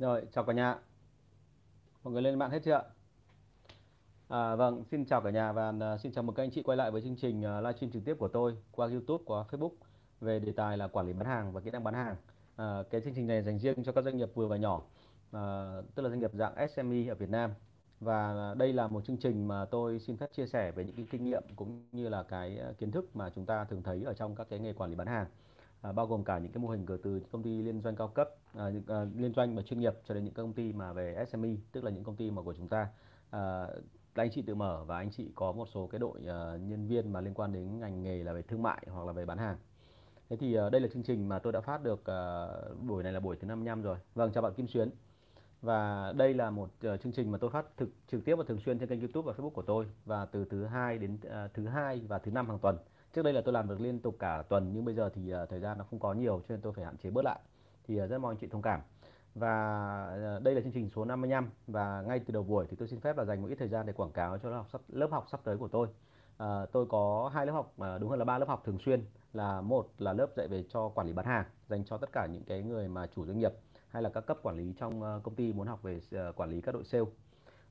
Rồi, chào cả nhà. Mọi người lên mạng hết chưa ạ? À, vâng, xin chào cả nhà và uh, xin chào mừng các anh chị quay lại với chương trình à, uh, livestream trực tiếp của tôi qua YouTube, qua Facebook về đề tài là quản lý bán hàng và kỹ năng bán hàng. À, cái chương trình này dành riêng cho các doanh nghiệp vừa và nhỏ, à, tức là doanh nghiệp dạng SME ở Việt Nam. Và đây là một chương trình mà tôi xin phép chia sẻ về những cái kinh nghiệm cũng như là cái à, kiến thức mà chúng ta thường thấy ở trong các cái nghề quản lý bán hàng à, bao gồm cả những cái mô hình từ công ty liên doanh cao cấp à, những, à, liên doanh mà chuyên nghiệp cho đến những công ty mà về SME tức là những công ty mà của chúng ta. À, anh chị tự mở và anh chị có một số cái đội uh, nhân viên mà liên quan đến ngành nghề là về thương mại hoặc là về bán hàng. Thế thì uh, đây là chương trình mà tôi đã phát được uh, buổi này là buổi thứ 55 rồi. Vâng chào bạn Kim Xuyến. Và đây là một uh, chương trình mà tôi phát thực trực tiếp và thường xuyên trên kênh YouTube và Facebook của tôi và từ thứ hai đến uh, thứ hai và thứ năm hàng tuần trước đây là tôi làm được liên tục cả tuần nhưng bây giờ thì uh, thời gian nó không có nhiều cho nên tôi phải hạn chế bớt lại. Thì uh, rất mong anh chị thông cảm. Và uh, đây là chương trình số 55 và ngay từ đầu buổi thì tôi xin phép là dành một ít thời gian để quảng cáo cho lớp học sắp, lớp học sắp tới của tôi. À, tôi có hai lớp học mà đúng hơn là ba lớp học thường xuyên. Là một là lớp dạy về cho quản lý bán hàng dành cho tất cả những cái người mà chủ doanh nghiệp hay là các cấp quản lý trong công ty muốn học về quản lý các đội sale.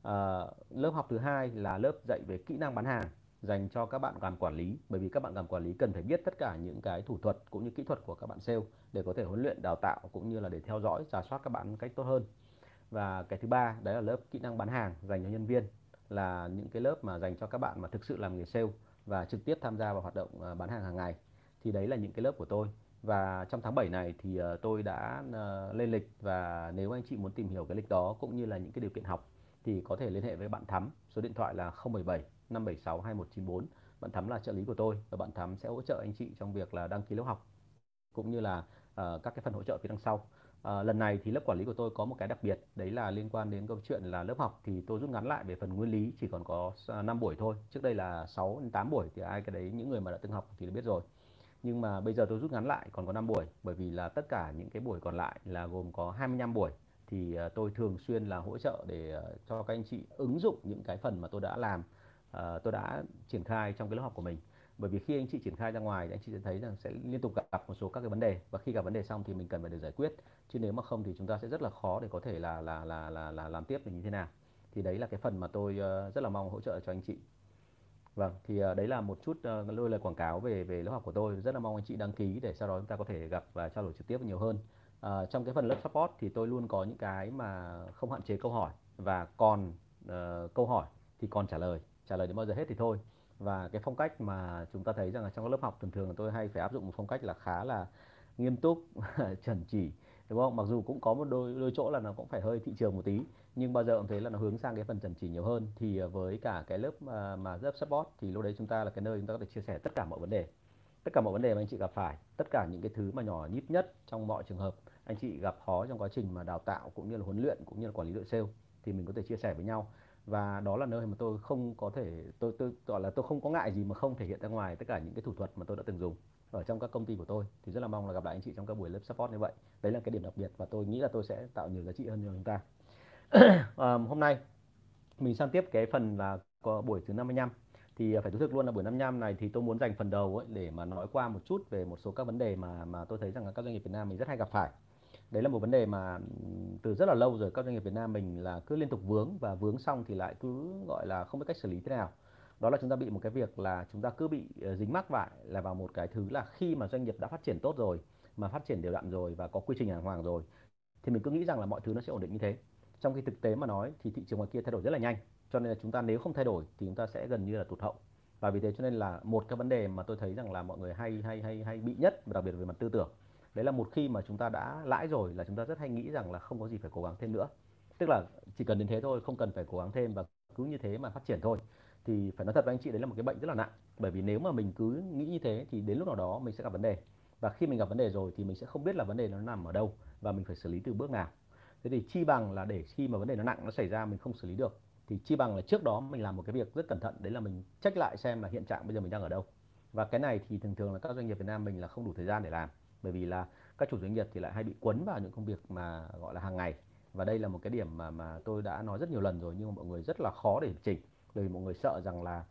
À, lớp học thứ hai là lớp dạy về kỹ năng bán hàng dành cho các bạn làm quản lý, bởi vì các bạn làm quản lý cần phải biết tất cả những cái thủ thuật cũng như kỹ thuật của các bạn sale để có thể huấn luyện, đào tạo cũng như là để theo dõi giả soát các bạn một cách tốt hơn. Và cái thứ ba, đấy là lớp kỹ năng bán hàng dành cho nhân viên, là những cái lớp mà dành cho các bạn mà thực sự làm nghề sale và trực tiếp tham gia vào hoạt động ờ, bán hàng hàng ngày. Thì đấy là những cái lớp của tôi. Và trong tháng 7 này thì ờ, tôi đã ờ, lên lịch và nếu anh chị muốn tìm hiểu cái lịch đó cũng như là những cái điều kiện học thì có thể liên hệ với bạn Thắm, số điện thoại là 077 576 2194 bạn Thắm là trợ lý của tôi và bạn Thắm sẽ hỗ trợ anh chị trong việc là đăng ký lớp học cũng như là uh, các cái phần hỗ trợ phía đằng sau. À, lần này thì lớp quản lý của tôi có một cái đặc biệt đấy là liên quan đến câu chuyện là lớp học thì tôi rút ngắn lại về phần nguyên lý chỉ còn có 5 à, buổi thôi. Trước đây là 6 đến 8 buổi thì ai cái đấy những người mà đã từng học thì biết rồi. Nhưng mà bây giờ tôi rút ngắn lại còn có 5 buổi bởi vì là tất cả những cái buổi còn lại là gồm có 25 buổi. Thì ờ, tôi thường xuyên là hỗ trợ để cho các anh chị ứng dụng những cái phần mà tôi đã làm uh, tôi đã triển khai trong cái lớp học của mình. Bởi vì khi anh chị triển khai ra ngoài thì anh chị sẽ thấy rằng sẽ liên tục gặp một số các cái vấn đề. Và khi gặp vấn đề xong thì mình cần phải được giải quyết. Chứ nếu mà không thì chúng ta sẽ rất là khó để có thể là là là là, là làm tiếp được như thế nào. Thì đấy là cái phần mà tôi uh, rất là mong hỗ trợ cho anh chị. Vâng thì uh, đấy là một chút uh, lôi lời quảng cáo về về lớp học của tôi. Rất là mong anh chị đăng ký để sau đó chúng ta có thể gặp và trao đổi trực tiếp nhiều hơn. À, trong cái phần lớp support thì tôi luôn có những cái mà không hạn chế câu hỏi. Và còn uh, câu hỏi thì còn trả lời trả lời đến bao giờ hết thì thôi. Và cái phong cách mà chúng ta thấy rằng là trong các lớp học thường thường tôi hay phải áp dụng một phong cách là khá là nghiêm túc chuẩn chỉ đúng không? Mặc dù cũng có một đôi đôi chỗ là nó cũng phải hơi thị trường một tí nhưng bao giờ cũng thấy là nó hướng sang cái phần chuẩn chỉ nhiều hơn. Thì ờ, với cả cái lớp mà, mà lớp support thì lúc đấy chúng ta là cái nơi chúng ta có thể chia sẻ tất cả mọi vấn đề. Tất cả mọi vấn đề mà anh chị gặp phải tất cả những cái thứ mà nhỏ nhít nhất trong mọi trường hợp anh chị gặp khó trong quá trình mà đào tạo cũng như là huấn luyện cũng như là quản lý đội sale thì mình có thể chia sẻ với nhau và đó là nơi mà tôi không có thể tôi tôi gọi là tôi không có ngại gì mà không thể hiện ra ngoài tất cả những cái thủ thuật mà tôi đã từng dùng ở trong các công ty của tôi. Thì rất là mong là gặp lại anh chị trong các buổi lớp support như vậy. Đấy là cái điểm đặc biệt và tôi nghĩ là tôi sẽ tạo nhiều giá trị hơn cho chúng ta. À, hôm nay mình sang tiếp cái phần là có buổi thứ 55 thì à, phải thú thực luôn là buổi 55 này thì tôi muốn dành phần đầu ấy để mà nói qua một chút về một số các vấn đề mà mà tôi thấy rằng là các doanh nghiệp Việt Nam mình rất hay gặp phải đấy là một vấn đề mà từ rất là lâu rồi các doanh nghiệp Việt Nam mình là cứ liên tục vướng và vướng xong thì lại cứ, gọi là, không biết cách xử lý thế nào. Đó là chúng ta bị một cái việc là chúng ta cứ bị ờ, dính mắc vải là vào một cái thứ là khi mà doanh nghiệp đã phát triển tốt rồi, mà phát triển đều đặn rồi và có quy trình hàng hoàng rồi, thì mình cứ nghĩ rằng là mọi thứ nó sẽ ổn định như thế. Trong khi thực tế mà nói thì thị trường ngoài kia thay đổi rất là nhanh, cho nên là chúng ta nếu không thay đổi thì chúng ta sẽ gần như là tụt hậu. Và vì thế cho nên là một cái vấn đề mà tôi thấy rằng là mọi người hay hay hay hay bị nhất đặc biệt về mặt tư tưởng đấy là một khi mà chúng ta đã lãi rồi là chúng ta rất hay nghĩ rằng là không có gì phải cố gắng thêm nữa. Tức là chỉ cần đến thế thôi, không cần phải cố gắng thêm và cứ như thế mà phát triển thôi. Thì phải nói thật với anh chị, đấy là một cái bệnh rất là nặng. Bởi vì nếu mà mình cứ nghĩ như thế thì đến lúc nào đó mình sẽ gặp vấn đề. Và khi mình gặp vấn đề rồi thì mình sẽ không biết là vấn đề nó nằm ở đâu và mình phải xử lý từ bước nào. Thế thì chi bằng là để khi mà vấn đề nó nặng, nó xảy ra mình không xử lý được. Thì chi bằng là trước đó mình làm một cái việc rất cẩn thận, đấy là mình check lại xem là hiện trạng bây giờ mình đang ở đâu. Và cái này thì thường thường là các doanh nghiệp Việt Nam mình là không đủ thời gian để làm bởi vì là các chủ doanh nghiệp thì lại hay bị quấn vào những công việc mà gọi là hàng ngày. Và đây là một cái điểm mà mà tôi đã nói rất nhiều lần rồi, nhưng mà mọi người rất là khó để chỉnh. Bởi vì mọi người sợ rằng là,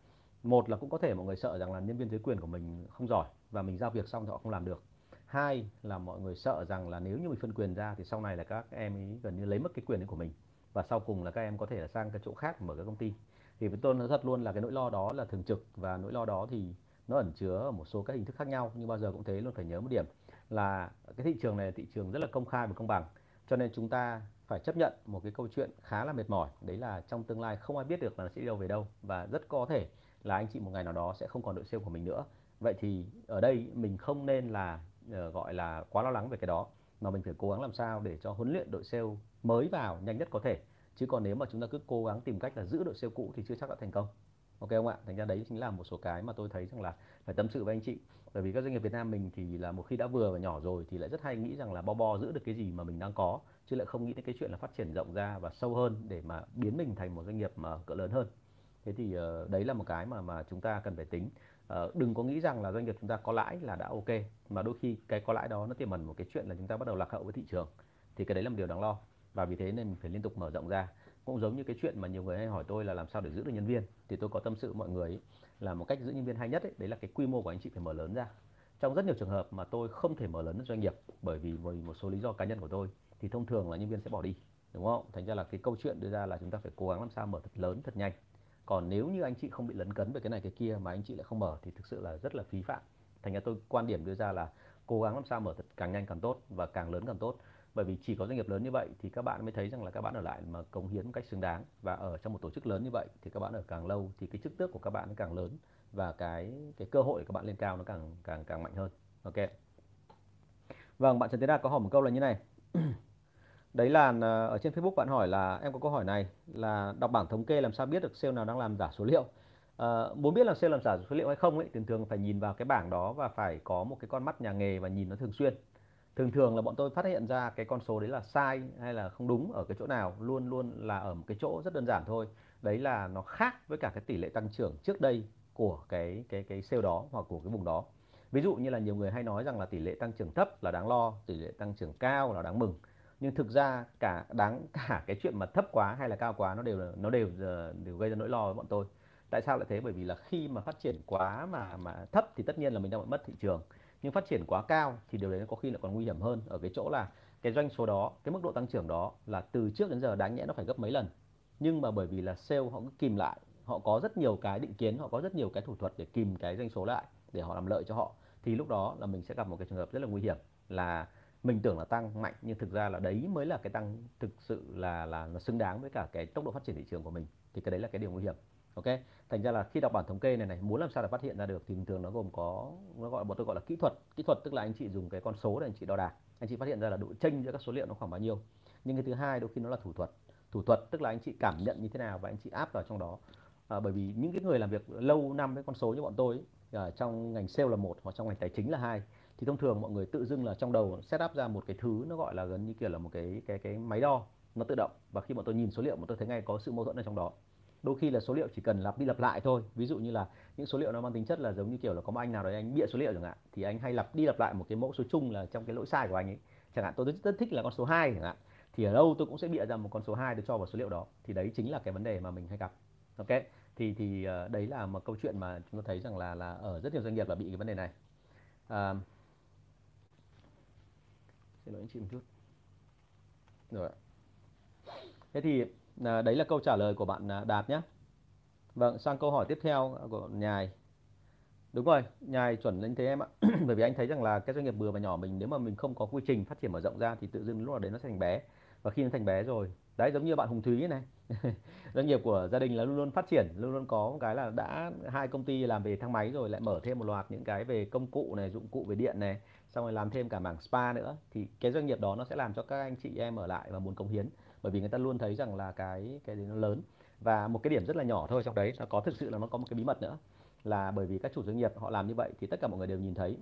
một là cũng có thể mọi người sợ rằng là nhân viên dưới quyền của mình không giỏi và mình giao việc xong thì họ không làm được. Hai là mọi người sợ rằng là nếu như mình phân quyền ra thì sau này là các em ấy gần như lấy mất cái quyền ấy của mình. Và sau cùng là các em có thể là sang cái chỗ khác mở cái công ty. Thì với tôi nói thật luôn là cái nỗi lo đó là thường trực và nỗi lo đó thì nó ẩn chứa ở một số các hình thức khác nhau, nhưng bao giờ cũng thế, luôn phải nhớ một điểm là cái thị trường này là thị trường rất là công khai và công bằng. Cho nên chúng ta phải chấp nhận một cái câu chuyện khá là mệt mỏi. Đấy là trong tương lai không ai biết được là nó sẽ đi đâu về đâu và rất có thể là anh chị một ngày nào đó sẽ không còn đội sale của mình nữa. Vậy thì ở đây mình không nên là uh, gọi là quá lo lắng về cái đó mà mình phải cố gắng làm sao để cho huấn luyện đội sale mới vào nhanh nhất có thể. Chứ còn nếu mà chúng ta cứ cố gắng tìm cách là giữ đội sale cũ thì chưa chắc đã thành công. Ok không ạ? Thành ra đấy chính là một số cái mà tôi thấy rằng là phải tâm sự với anh chị bởi vì các doanh nghiệp Việt Nam mình thì là một khi đã vừa và nhỏ rồi thì lại rất hay nghĩ rằng là bo bo giữ được cái gì mà mình đang có chứ lại không nghĩ đến cái chuyện là phát triển rộng ra và sâu hơn để mà biến mình thành một doanh nghiệp mà cỡ lớn hơn. Thế thì uh, đấy là một cái mà mà chúng ta cần phải tính. Uh, đừng có nghĩ rằng là doanh nghiệp chúng ta có lãi là đã ok mà đôi khi cái có lãi đó nó tiềm ẩn một cái chuyện là chúng ta bắt đầu lạc hậu với thị trường. Thì cái đấy là một điều đáng lo. Và vì thế nên mình phải liên tục mở rộng ra. Cũng giống như cái chuyện mà nhiều người hay hỏi tôi là làm sao để giữ được nhân viên thì tôi có tâm sự mọi người ấy, là một cách giữ nhân viên hay nhất ấy, đấy là cái quy mô của anh chị phải mở lớn ra. Trong rất nhiều trường hợp mà tôi không thể mở lớn doanh nghiệp bởi vì vì một số lý do cá nhân của tôi thì thông thường là nhân viên sẽ bỏ đi đúng không? Thành ra là cái câu chuyện đưa ra là chúng ta phải cố gắng làm sao mở thật lớn thật nhanh. Còn nếu như anh chị không bị lấn cấn về cái này cái kia mà anh chị lại không mở thì thực sự là rất là phí phạm. Thành ra tôi quan điểm đưa ra là cố gắng làm sao mở thật càng nhanh càng tốt và càng lớn càng tốt bởi vì chỉ có doanh nghiệp lớn như vậy thì các bạn mới thấy rằng là các bạn ở lại mà cống hiến một cách xứng đáng. Và ở trong một tổ chức lớn như vậy thì các bạn ở càng lâu thì cái chức tước của các bạn nó càng lớn và cái cái cơ hội của các bạn lên cao nó càng càng càng mạnh hơn. Ok. Vâng bạn Trần Tiến Đạt có hỏi một câu là như này. Đấy là à, ở trên Facebook bạn hỏi là em có câu hỏi này là đọc bảng thống kê làm sao biết được sale nào đang làm giả số liệu? À, muốn biết là sale làm giả số liệu hay không ấy thường thường phải nhìn vào cái bảng đó và phải có một cái con mắt nhà nghề và nhìn nó thường xuyên thường thường là bọn tôi phát hiện ra cái con số đấy là sai hay là không đúng ở cái chỗ nào, luôn luôn là ở một cái chỗ rất đơn giản thôi. Đấy là nó khác với cả cái tỷ lệ tăng trưởng trước đây của cái cái cái sale đó hoặc của cái vùng đó. Ví dụ như là nhiều người hay nói rằng là tỷ lệ tăng trưởng thấp là đáng lo, tỷ lệ tăng trưởng cao là đáng mừng. Nhưng thực ra cả đáng cả cái chuyện mà thấp quá hay là cao quá nó đều nó đều ờ, đều gây ra nỗi lo với bọn tôi. Tại sao lại thế? Bởi vì là khi mà phát triển quá mà mà thấp thì tất nhiên là mình đang bị mất thị trường nhưng phát triển quá cao thì điều đấy có khi lại còn nguy hiểm hơn ở cái chỗ là cái doanh số đó, cái mức độ tăng trưởng đó là từ trước đến giờ đáng nhẽ nó phải gấp mấy lần. Nhưng mà bởi vì là sale họ cứ kìm lại, họ có rất nhiều cái định kiến, họ có rất nhiều cái thủ thuật để kìm cái doanh số lại, để họ làm lợi cho họ, thì lúc đó là mình sẽ gặp một cái trường hợp rất là nguy hiểm là mình tưởng là tăng mạnh, nhưng thực ra là đấy mới là cái tăng thực sự là là nó xứng đáng với cả cái tốc độ phát triển thị trường của mình. Thì cái đấy là cái điều nguy hiểm ok? Thành ra là khi đọc bản thống kê này này muốn làm sao để phát hiện ra được thì thường nó gồm có nó gọi bọn tôi gọi là kỹ thuật. Kỹ thuật tức là anh chị dùng cái con số để anh chị đo đạc. Anh chị phát hiện ra là độ chênh giữa các số liệu nó khoảng bao nhiêu. Nhưng cái thứ hai đôi khi nó là thủ thuật. Thủ thuật tức là anh chị cảm nhận như thế nào và anh chị áp vào trong đó. À, bởi vì những cái người làm việc lâu năm với con số như bọn tôi ấy, ở trong ngành sale là một hoặc trong ngành tài chính là hai thì thông thường mọi người tự dưng là trong đầu set up ra một cái thứ nó gọi là gần như kiểu là một cái cái cái máy đo nó tự động. Và khi bọn tôi nhìn số liệu bọn tôi thấy ngay có sự mâu thuẫn ở trong đó đôi khi là số liệu chỉ cần lặp đi lặp lại thôi. Ví dụ như là những số liệu nó mang tính chất là giống như kiểu là có một anh nào đấy anh bịa số liệu chẳng hạn thì anh hay lặp đi lặp lại một cái mẫu số chung là trong cái lỗi sai của anh ấy. Chẳng hạn tôi rất, rất thích là con số 2 chẳng hạn thì ở đâu tôi cũng sẽ bịa ra một con số 2 để cho vào số liệu đó. Thì đấy chính là cái vấn đề mà mình hay gặp. Ok? Thì thì ờ, đấy là một câu chuyện mà chúng tôi thấy rằng là là ở rất nhiều doanh nghiệp là bị cái vấn đề này. À, xin lỗi anh chị một chút. Rồi thế thì à, đấy là câu trả lời của bạn à, Đạt nhé. Vâng sang câu hỏi tiếp theo của nhài. Đúng rồi nhài chuẩn lên thế em ạ. Bởi vì anh thấy rằng là cái doanh nghiệp vừa và nhỏ mình nếu mà mình không có quy trình phát triển mở rộng ra thì tự dưng lúc nào đấy nó sẽ thành bé. Và khi nó thành bé rồi đấy giống như bạn Hùng Thúy này. Doanh nghiệp của gia đình là luôn luôn phát triển luôn luôn có một cái là đã hai công ty làm về thang máy rồi lại mở thêm một loạt những cái về công cụ này dụng cụ về điện này xong rồi làm thêm cả mảng spa nữa, thì cái doanh nghiệp đó nó sẽ làm cho các anh chị em ở lại và muốn cống hiến. Bởi vì người ta luôn thấy rằng là cái cái đấy nó lớn. Và một cái điểm rất là nhỏ thôi trong đấy, nó có thực sự là nó có một cái bí mật nữa. Là bởi vì các chủ doanh nghiệp họ làm như vậy thì tất cả mọi người đều nhìn thấy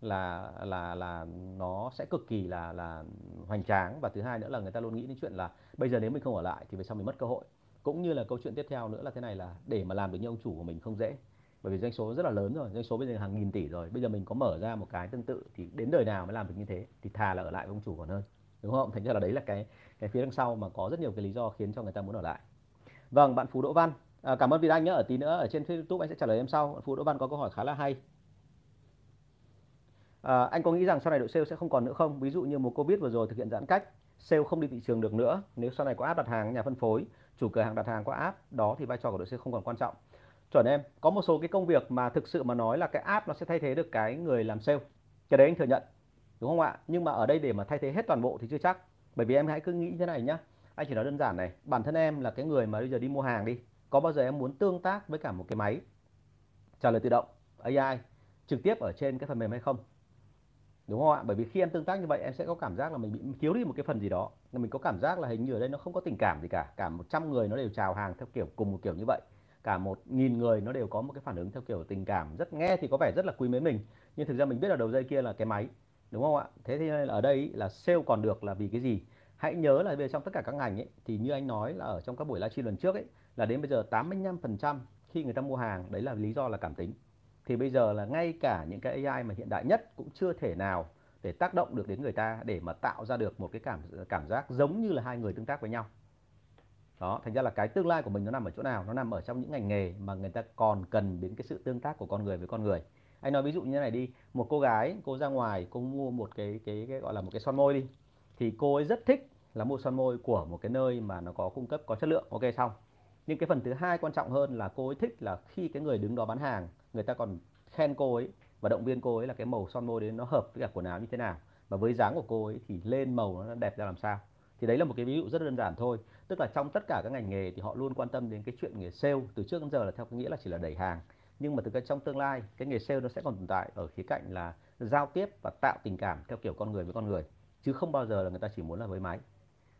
là là là nó sẽ cực kỳ là là hoành tráng. Và thứ hai nữa là người ta luôn nghĩ đến chuyện là bây giờ nếu mình không ở lại thì về sau mình mất cơ hội. Cũng như là câu chuyện tiếp theo nữa là thế này là để mà làm được như ông chủ của mình không dễ bởi vì doanh số rất là lớn rồi doanh số bây giờ hàng nghìn tỷ rồi. Bây giờ mình có mở ra một cái tương tự thì đến đời nào mới làm được như thế thì thà là ở lại với ông chủ còn hơn. Đúng không? Thành ra là đấy là cái cái phía đằng sau mà có rất nhiều cái lý do khiến cho người ta muốn ở lại. Vâng bạn phú đỗ văn. À, cảm ơn vì anh nhé ở tí nữa. Ở trên Facebook anh sẽ trả lời em sau. Bạn phú đỗ văn có câu hỏi khá là hay. À, anh có nghĩ rằng sau này đội sale sẽ không còn nữa không? Ví dụ như một covid vừa rồi thực hiện giãn cách sale không đi thị trường được nữa. Nếu sau này có app đặt hàng nhà phân phối chủ cửa hàng đặt hàng qua app đó thì vai trò của đội sale không còn quan trọng chuẩn em, có một số cái công việc mà thực sự mà nói là cái app nó sẽ thay thế được cái người làm sale. Cái đấy anh thừa nhận, đúng không ạ? Nhưng mà ở đây để mà thay thế hết toàn bộ thì chưa chắc. Bởi vì em hãy cứ nghĩ thế này nhá. Anh chỉ nói đơn giản này, bản thân em là cái người mà bây giờ đi mua hàng đi, có bao giờ em muốn tương tác với cả một cái máy? Trả lời tự động AI trực tiếp ở trên cái phần mềm hay không? Đúng không ạ? Bởi vì khi em tương tác như vậy, em sẽ có cảm giác là mình bị thiếu đi một cái phần gì đó. Mình có cảm giác là hình như ở đây nó không có tình cảm gì cả. Cả 100 người nó đều chào hàng theo kiểu, cùng một kiểu như vậy cả một nghìn người nó đều có một cái phản ứng theo kiểu tình cảm. Rất nghe thì có vẻ rất là quý mến mình, nhưng thực ra mình biết là đầu dây kia là cái máy, đúng không ạ? Thế thì ở đây là sale còn được là vì cái gì? Hãy nhớ là về trong tất cả các ngành ấy thì như anh nói là ở trong các buổi livestream lần trước ấy là đến bây giờ 85% khi người ta mua hàng, đấy là lý do là cảm tính. Thì bây giờ là ngay cả những cái AI mà hiện đại nhất cũng chưa thể nào để tác động được đến người ta để mà tạo ra được một cái cảm cảm giác giống như là hai người tương tác với nhau đó thành ra là cái tương lai của mình nó nằm ở chỗ nào? Nó nằm ở trong những ngành nghề mà người ta còn cần đến cái sự tương tác của con người với con người. Anh nói ví dụ như thế này đi một cô gái cô ra ngoài cô mua một cái cái, cái gọi là một cái son môi đi thì cô ấy rất thích là mua son môi của một cái nơi mà nó có cung cấp có chất lượng. Ok xong. Nhưng cái phần thứ hai quan trọng hơn là cô ấy thích là khi cái người đứng đó bán hàng người ta còn khen cô ấy và động viên cô ấy là cái màu son môi đấy nó hợp với cả quần áo như thế nào. Và với dáng của cô ấy thì lên màu nó đẹp ra làm sao thì đấy là một cái ví dụ rất đơn giản thôi. Tức là trong tất cả các ngành nghề thì họ luôn quan tâm đến cái chuyện nghề sale. Từ trước đến giờ là theo cái nghĩa là chỉ là đẩy hàng. Nhưng mà từ cái trong tương lai, cái nghề sale nó sẽ còn tồn tại ở khía cạnh là giao tiếp và tạo tình cảm theo kiểu con người với con người, chứ không bao giờ là người ta chỉ muốn là với máy.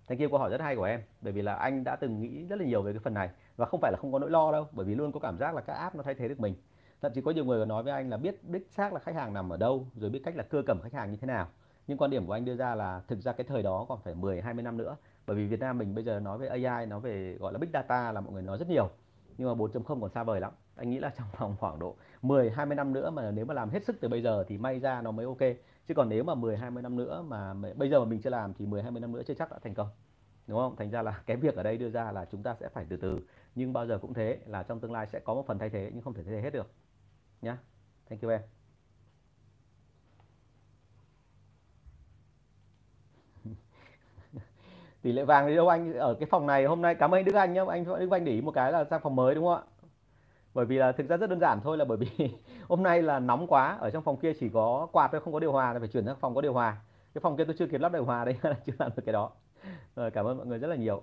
Thành kia câu hỏi rất hay của em, bởi vì là anh đã từng nghĩ rất là nhiều về cái phần này, và không phải là không có nỗi lo đâu, bởi vì luôn có cảm giác là các app nó thay thế được mình. Thậm chí có nhiều người nói với anh là biết đích xác là khách hàng nằm ở đâu, rồi biết cách là cưa cầm khách hàng như thế nào nhưng quan điểm của anh đưa ra là thực ra cái thời đó còn phải 10 20 năm nữa. Bởi vì Việt Nam mình bây giờ nói về AI nói về gọi là big data là mọi người nói rất nhiều. Nhưng mà 4.0 còn xa vời lắm. Anh nghĩ là trong vòng khoảng độ 10 20 năm nữa mà nếu mà làm hết sức từ bây giờ thì may ra nó mới ok. Chứ còn nếu mà 10 20 năm nữa mà bây giờ mà mình chưa làm thì 10 20 năm nữa chưa chắc đã thành công. Đúng không? Thành ra là cái việc ở đây đưa ra là chúng ta sẽ phải từ từ. Nhưng bao giờ cũng thế là trong tương lai sẽ có một phần thay thế nhưng không thể thay thế hết được. Nhá. Thank you em. Tỷ lệ vàng thì đâu anh? Ở cái phòng này hôm nay, cảm ơn Đức Anh nhá. Anh, Đức Anh để ý một cái là sang phòng mới đúng không ạ? Bởi vì là thực ra rất đơn giản thôi là bởi vì hôm nay là nóng quá, ở trong phòng kia chỉ có quạt thôi, không có điều hòa, là phải chuyển sang phòng có điều hòa. Cái phòng kia tôi chưa kịp lắp điều hòa đấy là chưa làm được cái đó. Rồi, cảm ơn mọi người rất là nhiều.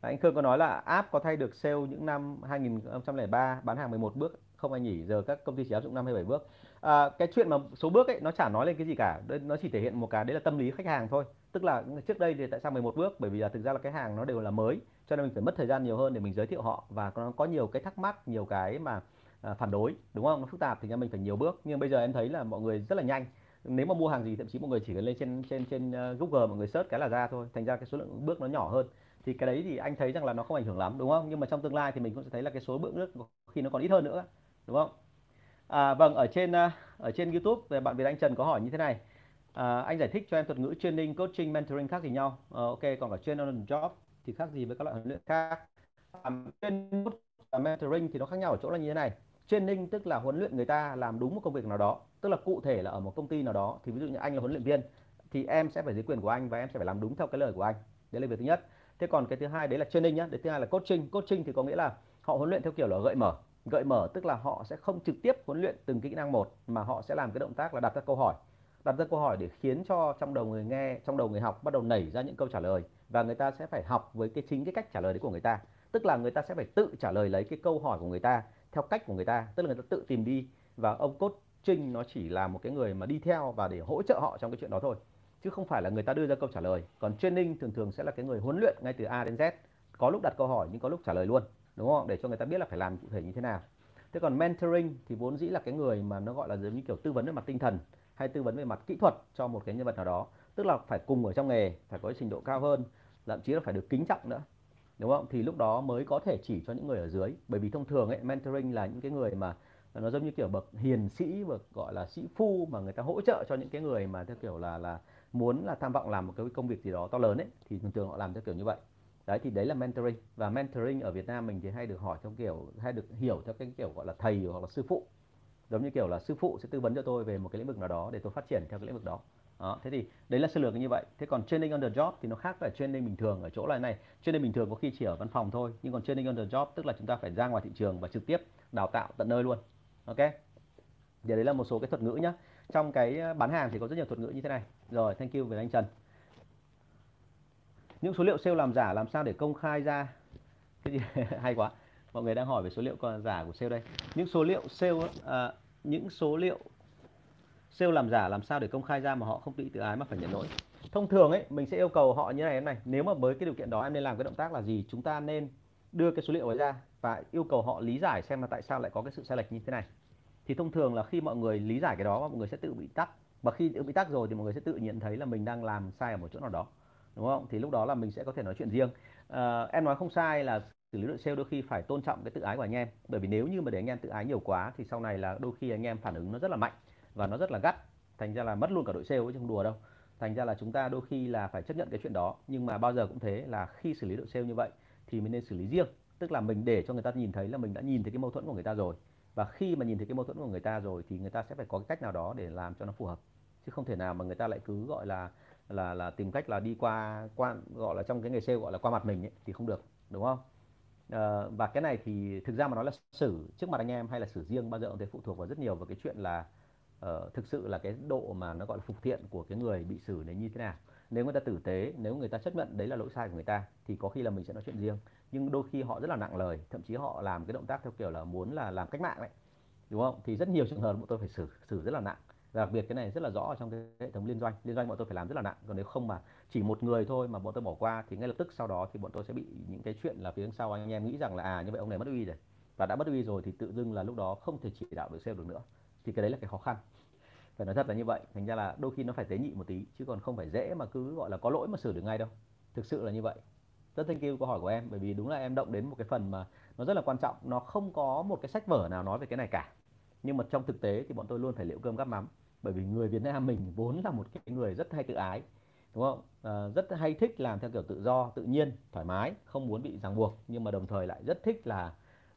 Anh Khương có nói là app có thay được sale những năm 2003 bán hàng 11 bước không? Anh nhỉ, giờ các công ty chỉ áp dụng năm hay 7 bước à, cái chuyện mà số bước ấy nó chả nói lên cái gì cả. Nó chỉ thể hiện một cái đấy là tâm lý khách hàng thôi. Tức là trước đây thì tại sao 11 bước? Bởi vì là thực ra là cái hàng nó đều là mới cho nên mình phải mất thời gian nhiều hơn để mình giới thiệu họ và nó có nhiều cái thắc mắc nhiều cái mà à, phản đối đúng không? Nó phức tạp thì ra mình phải nhiều bước. Nhưng bây giờ em thấy là mọi người rất là nhanh. Nếu mà mua hàng gì thậm chí mọi người chỉ cần lên trên trên trên ờ, Google mọi người search cái là ra thôi. Thành ra cái số lượng bước nó nhỏ hơn. Thì cái đấy thì anh thấy rằng là nó không ảnh hưởng lắm đúng không? Nhưng mà trong tương lai thì mình cũng sẽ thấy là cái số bước nước khi nó còn ít hơn nữa đúng không? À, vâng ở trên à, ở trên YouTube về bạn Việt Anh Trần có hỏi như thế này. À, anh giải thích cho em thuật ngữ training coaching mentoring khác gì nhau? À, ok còn cả train on job thì khác gì với các loại huấn luyện khác? À, mentoring thì nó khác nhau ở chỗ là như thế này. Training tức là huấn luyện người ta làm đúng một công việc nào đó tức là cụ thể là ở một công ty nào đó thì ví dụ như anh là huấn luyện viên thì em sẽ phải dưới quyền của anh và em sẽ phải làm đúng theo cái lời của anh. Đấy là việc thứ nhất. Thế còn cái thứ hai đấy là training nhá. Đấy thứ hai là coaching. Coaching thì có nghĩa là họ huấn luyện theo kiểu là gợi mở gợi mở, tức là họ sẽ không trực tiếp huấn luyện từng kỹ năng một, mà họ sẽ làm cái động tác là đặt ra câu hỏi. Đặt ra câu hỏi để khiến cho trong đầu người nghe, trong đầu người học bắt đầu nảy ra những câu trả lời, và người ta sẽ phải học với cái chính cái cách trả lời đấy của người ta. Tức là người ta sẽ phải tự trả lời lấy cái câu hỏi của người ta theo cách của người ta, tức là người ta tự tìm đi. Và ông cốt trinh nó chỉ là một cái người mà đi theo và để hỗ trợ họ trong cái chuyện đó thôi, chứ không phải là người ta đưa ra câu trả lời. Còn training thường thường sẽ là cái người huấn luyện ngay từ A đến Z, có lúc đặt câu hỏi nhưng có lúc trả lời luôn đúng không? Để cho người ta biết là phải làm cụ thể như thế nào. Thế còn mentoring thì vốn dĩ là cái người mà nó gọi là giống như kiểu tư vấn về mặt tinh thần hay tư vấn về mặt kỹ thuật cho một cái nhân vật nào đó. Tức là phải cùng ở trong nghề, phải có trình độ cao hơn, thậm chí là phải được kính trọng nữa. Đúng không? Thì lúc đó mới có thể chỉ cho những người ở dưới. Bởi vì thông thường ấy, mentoring là những cái người mà nó giống như kiểu bậc hiền sĩ bậc gọi là sĩ phu mà người ta hỗ trợ cho những cái người mà theo kiểu là là muốn là tham vọng làm một cái công việc gì đó to lớn ấy, thì thường thường họ làm theo kiểu như vậy đấy thì đấy là mentoring và mentoring ở Việt Nam mình thì hay được hỏi theo kiểu hay được hiểu theo cái kiểu gọi là thầy hoặc là sư phụ giống như kiểu là sư phụ sẽ tư vấn cho tôi về một cái lĩnh vực nào đó để tôi phát triển theo cái lĩnh vực đó đó, thế thì đấy là sơ lược như vậy. Thế còn training on the job thì nó khác với training bình thường ở chỗ là này, training bình thường có khi chỉ ở văn phòng thôi, nhưng còn training on the job tức là chúng ta phải ra ngoài thị trường và trực tiếp đào tạo tận nơi luôn. Ok? Giờ đấy là một số cái thuật ngữ nhá. Trong cái à, bán hàng thì có rất nhiều thuật ngữ như thế này. Rồi, thank you về anh Trần. Những số liệu sale làm giả làm sao để công khai ra? Cái gì hay quá. Mọi người đang hỏi về số liệu còn giả của sale đây. Những số liệu sale à, những số liệu sale làm giả làm sao để công khai ra mà họ không tự tự ái mà phải nhận lỗi thông thường ấy mình sẽ yêu cầu họ như này em này nếu mà với cái điều kiện đó em nên làm cái động tác là gì chúng ta nên đưa cái số liệu ấy ra và yêu cầu họ lý giải xem là tại sao lại có cái sự sai lệch như thế này thì thông thường là khi mọi người lý giải cái đó mọi người sẽ tự bị tắc và khi tự bị tắc rồi thì mọi người sẽ tự nhận thấy là mình đang làm sai ở một chỗ nào đó đúng không? Thì lúc đó là mình sẽ có thể nói chuyện riêng. À, em nói không sai là xử lý đội sale đôi khi phải tôn trọng cái tự ái của anh em. Bởi vì nếu như mà để anh em tự ái nhiều quá thì sau này là đôi khi anh em phản ứng nó rất là mạnh và nó rất là gắt. Thành ra là mất luôn cả đội sale chứ không đùa đâu. Thành ra là chúng ta đôi khi là phải chấp nhận cái chuyện đó. Nhưng mà bao giờ cũng thế là khi xử lý đội sale như vậy thì mình nên xử lý riêng. Tức là mình để cho người ta nhìn thấy là mình đã nhìn thấy cái mâu thuẫn của người ta rồi. Và khi mà nhìn thấy cái mâu thuẫn của người ta rồi thì người ta sẽ phải có cái cách nào đó để làm cho nó phù hợp. Chứ không thể nào mà người ta lại cứ gọi là là là tìm cách là đi qua qua gọi là trong cái nghề sale gọi là qua mặt mình ấy, thì không được đúng không? À, và cái này thì thực ra mà nói là xử trước mặt anh em hay là xử riêng bao giờ cũng thể phụ thuộc vào rất nhiều vào cái chuyện là uh, thực sự là cái độ mà nó gọi là phục thiện của cái người bị xử này như thế nào. Nếu người ta tử tế nếu người ta chấp nhận đấy là lỗi sai của người ta thì có khi là mình sẽ nói chuyện riêng. Nhưng đôi khi họ rất là nặng lời thậm chí họ làm cái động tác theo kiểu là muốn là làm cách mạng đấy đúng không? Thì rất nhiều trường hợp bọn tôi phải xử xử rất là nặng và đặc biệt cái này rất là rõ trong cái hệ thống liên doanh. Liên doanh bọn tôi phải làm rất là nặng. Còn nếu không mà chỉ một người thôi mà bọn tôi bỏ qua thì ngay lập tức sau đó thì bọn tôi sẽ bị những cái chuyện là phía sau anh em nghĩ rằng là à như vậy ông này mất uy rồi. Và đã mất uy rồi thì tự dưng là lúc đó không thể chỉ đạo được sale được nữa. Thì cái đấy là cái khó khăn. Phải nói thật là như vậy. Thành ra là đôi khi nó phải tế nhị một tí, chứ còn không phải dễ mà cứ gọi là có lỗi mà sửa được ngay đâu. Thực sự là như vậy. Rất thank you câu hỏi của em, bởi vì đúng là em động đến một cái phần mà nó rất là quan trọng. Nó không có một cái sách vở nào nói về cái này cả. Nhưng mà trong thực tế thì bọn tôi luôn phải liệu cơm gắp mắm bởi vì người Việt Nam mình vốn là một cái người rất hay tự ái đúng không? À, rất hay thích làm theo kiểu tự do tự nhiên thoải mái không muốn bị ràng buộc nhưng mà đồng thời lại rất thích là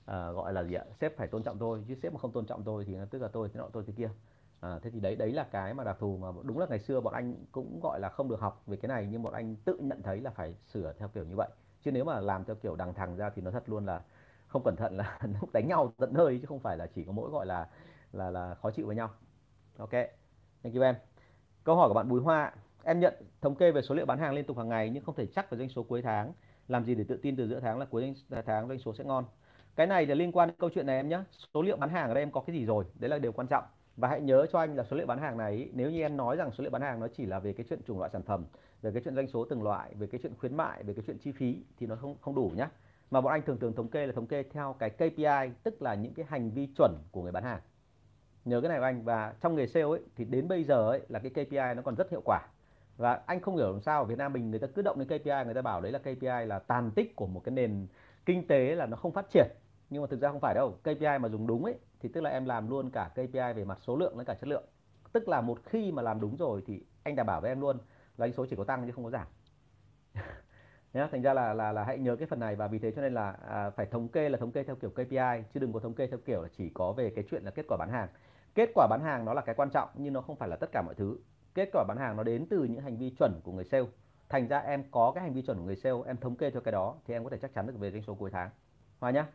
à, gọi là gì ạ? Sếp phải tôn trọng tôi chứ sếp mà không tôn trọng tôi thì tức là tôi thế nọ tôi thế kia. À, thế thì đấy đấy là cái mà đặc thù mà đúng là ngày xưa bọn anh cũng gọi là không được học về cái này nhưng bọn anh tự nhận thấy là phải sửa theo kiểu như vậy. Chứ nếu mà làm theo kiểu đằng thằng ra thì nó thật luôn là không cẩn thận là lúc đánh nhau tận nơi chứ không phải là chỉ có mỗi gọi là là là khó chịu với nhau ok, thank you em câu hỏi của bạn Bùi Hoa em nhận thống kê về số liệu bán hàng liên tục hàng ngày nhưng không thể chắc về doanh số cuối tháng. Làm gì để tự tin từ giữa tháng là cuối tháng doanh số sẽ ngon? Cái này là liên quan đến câu chuyện này em nhé số liệu bán hàng ở đây em có cái gì rồi? Đấy là điều quan trọng. Và hãy nhớ cho anh là số liệu bán hàng này, nếu như em nói rằng số liệu bán hàng nó chỉ là về cái chuyện chủng loại sản phẩm, về cái chuyện doanh số từng loại, về cái chuyện khuyến mại, về cái chuyện chi phí thì nó không không đủ nhá. Mà bọn anh thường thường thống kê là thống kê theo cái KPI tức là những cái hành vi chuẩn của người bán hàng nhớ cái này của anh và trong nghề sale ấy thì đến bây giờ ấy là cái KPI nó còn rất hiệu quả. Và anh không hiểu làm sao ở Việt Nam mình người ta cứ động đến KPI người ta bảo đấy là KPI là tàn tích của một cái nền kinh tế là nó không phát triển. Nhưng mà thực ra không phải đâu KPI mà dùng đúng ấy thì tức là em làm luôn cả KPI về mặt số lượng lẫn cả chất lượng. Tức là một khi mà làm đúng rồi thì anh đảm bảo với em luôn là anh số chỉ có tăng chứ không có giảm. Nhé thành ra là là là hãy nhớ cái phần này và vì thế cho nên là à, phải thống kê là thống kê theo kiểu KPI chứ đừng có thống kê theo kiểu là chỉ có về cái chuyện là kết quả bán hàng kết quả bán hàng nó là cái quan trọng nhưng nó không phải là tất cả mọi thứ kết quả bán hàng nó đến từ những hành vi chuẩn của người sale thành ra em có cái hành vi chuẩn của người sale em thống kê theo cái đó thì em có thể chắc chắn được về doanh số cuối tháng Hòa nhá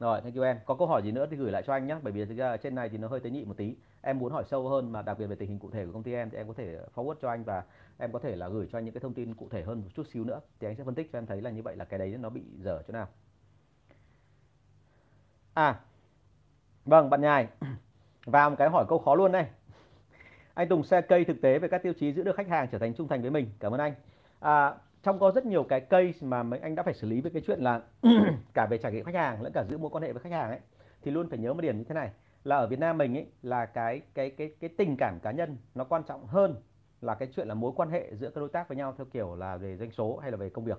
rồi, thank you em. Có câu hỏi gì nữa thì gửi lại cho anh nhé. Bởi vì thực ra trên này thì nó hơi tế nhị một tí. Em muốn hỏi sâu hơn mà đặc biệt về tình hình cụ thể của công ty em thì em có thể forward cho anh và em có thể là gửi cho anh những cái thông tin cụ thể hơn một chút xíu nữa. Thì anh sẽ phân tích cho em thấy là như vậy là cái đấy nó bị dở chỗ nào. À, vâng bạn nhài và một cái hỏi câu khó luôn đây. Anh Tùng xe cây thực tế về các tiêu chí giữ được khách hàng trở thành trung thành với mình. Cảm ơn anh. À, trong có rất nhiều cái cây mà anh đã phải xử lý với cái chuyện là cả về trải nghiệm khách hàng lẫn cả giữ mối quan hệ với khách hàng ấy thì luôn phải nhớ một điểm như thế này là ở Việt Nam mình ấy là cái cái cái cái tình cảm cá nhân nó quan trọng hơn là cái chuyện là mối quan hệ giữa các đối tác với nhau theo kiểu là về doanh số hay là về công việc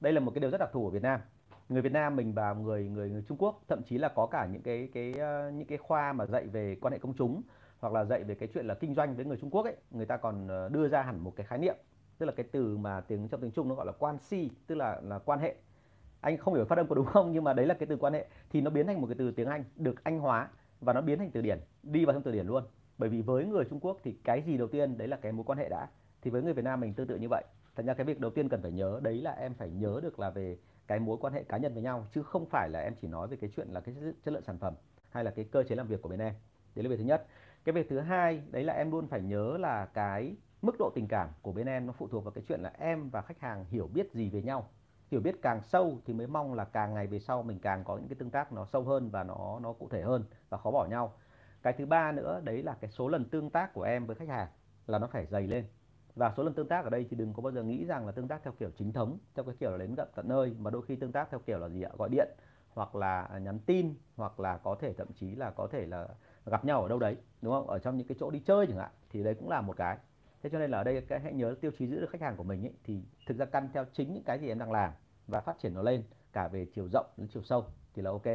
đây là một cái điều rất đặc thù ở Việt Nam người Việt Nam mình và người người người Trung Quốc thậm chí là có cả những cái cái uh, những cái khoa mà dạy về quan hệ công chúng hoặc là dạy về cái chuyện là kinh doanh với người Trung Quốc ấy người ta còn ờ, đưa ra hẳn một cái khái niệm. Tức là cái từ mà tiếng trong tiếng Trung nó gọi là quan si tức là là quan hệ. Anh không hiểu phát âm có đúng không nhưng mà đấy là cái từ quan hệ. Thì nó biến thành một cái từ tiếng Anh được anh hóa và nó biến thành từ điển đi vào trong từ điển luôn. Bởi vì với người Trung Quốc thì cái gì đầu tiên đấy là cái mối quan hệ đã. Thì với người Việt Nam mình tương tự như vậy. Thành ra cái việc đầu tiên cần phải nhớ đấy là em phải nhớ được là về cái mối quan hệ cá nhân với nhau, chứ không phải là em chỉ nói về cái chuyện là cái chất lượng sản phẩm hay là cái cơ chế làm việc của bên em. Đấy là việc thứ nhất. Cái việc thứ hai, đấy là em luôn phải nhớ là cái mức độ tình cảm của bên em nó phụ thuộc vào cái chuyện là em và khách hàng hiểu biết gì về nhau. Hiểu biết càng sâu thì mới mong là càng ngày về sau mình càng có những cái tương tác nó sâu hơn và nó nó cụ thể hơn và khó bỏ nhau. Cái thứ ba nữa, đấy là cái số lần tương tác của em với khách hàng là nó phải dày lên và số lần tương tác ở đây thì đừng có bao giờ nghĩ rằng là tương tác theo kiểu chính thống theo cái kiểu là đến gặp tận nơi mà đôi khi tương tác theo kiểu là gì ạ? Gọi điện hoặc là nhắn tin hoặc là có thể thậm chí là có thể là gặp nhau ở đâu đấy đúng không? Ở trong những cái chỗ đi chơi chẳng hạn thì đấy cũng là một cái. Thế cho nên là ở đây cái hãy nhớ tiêu chí giữ được khách hàng của mình ấy, thì thực ra căn theo chính những cái gì em đang làm và phát triển nó lên cả về chiều rộng đến chiều sâu thì là ok.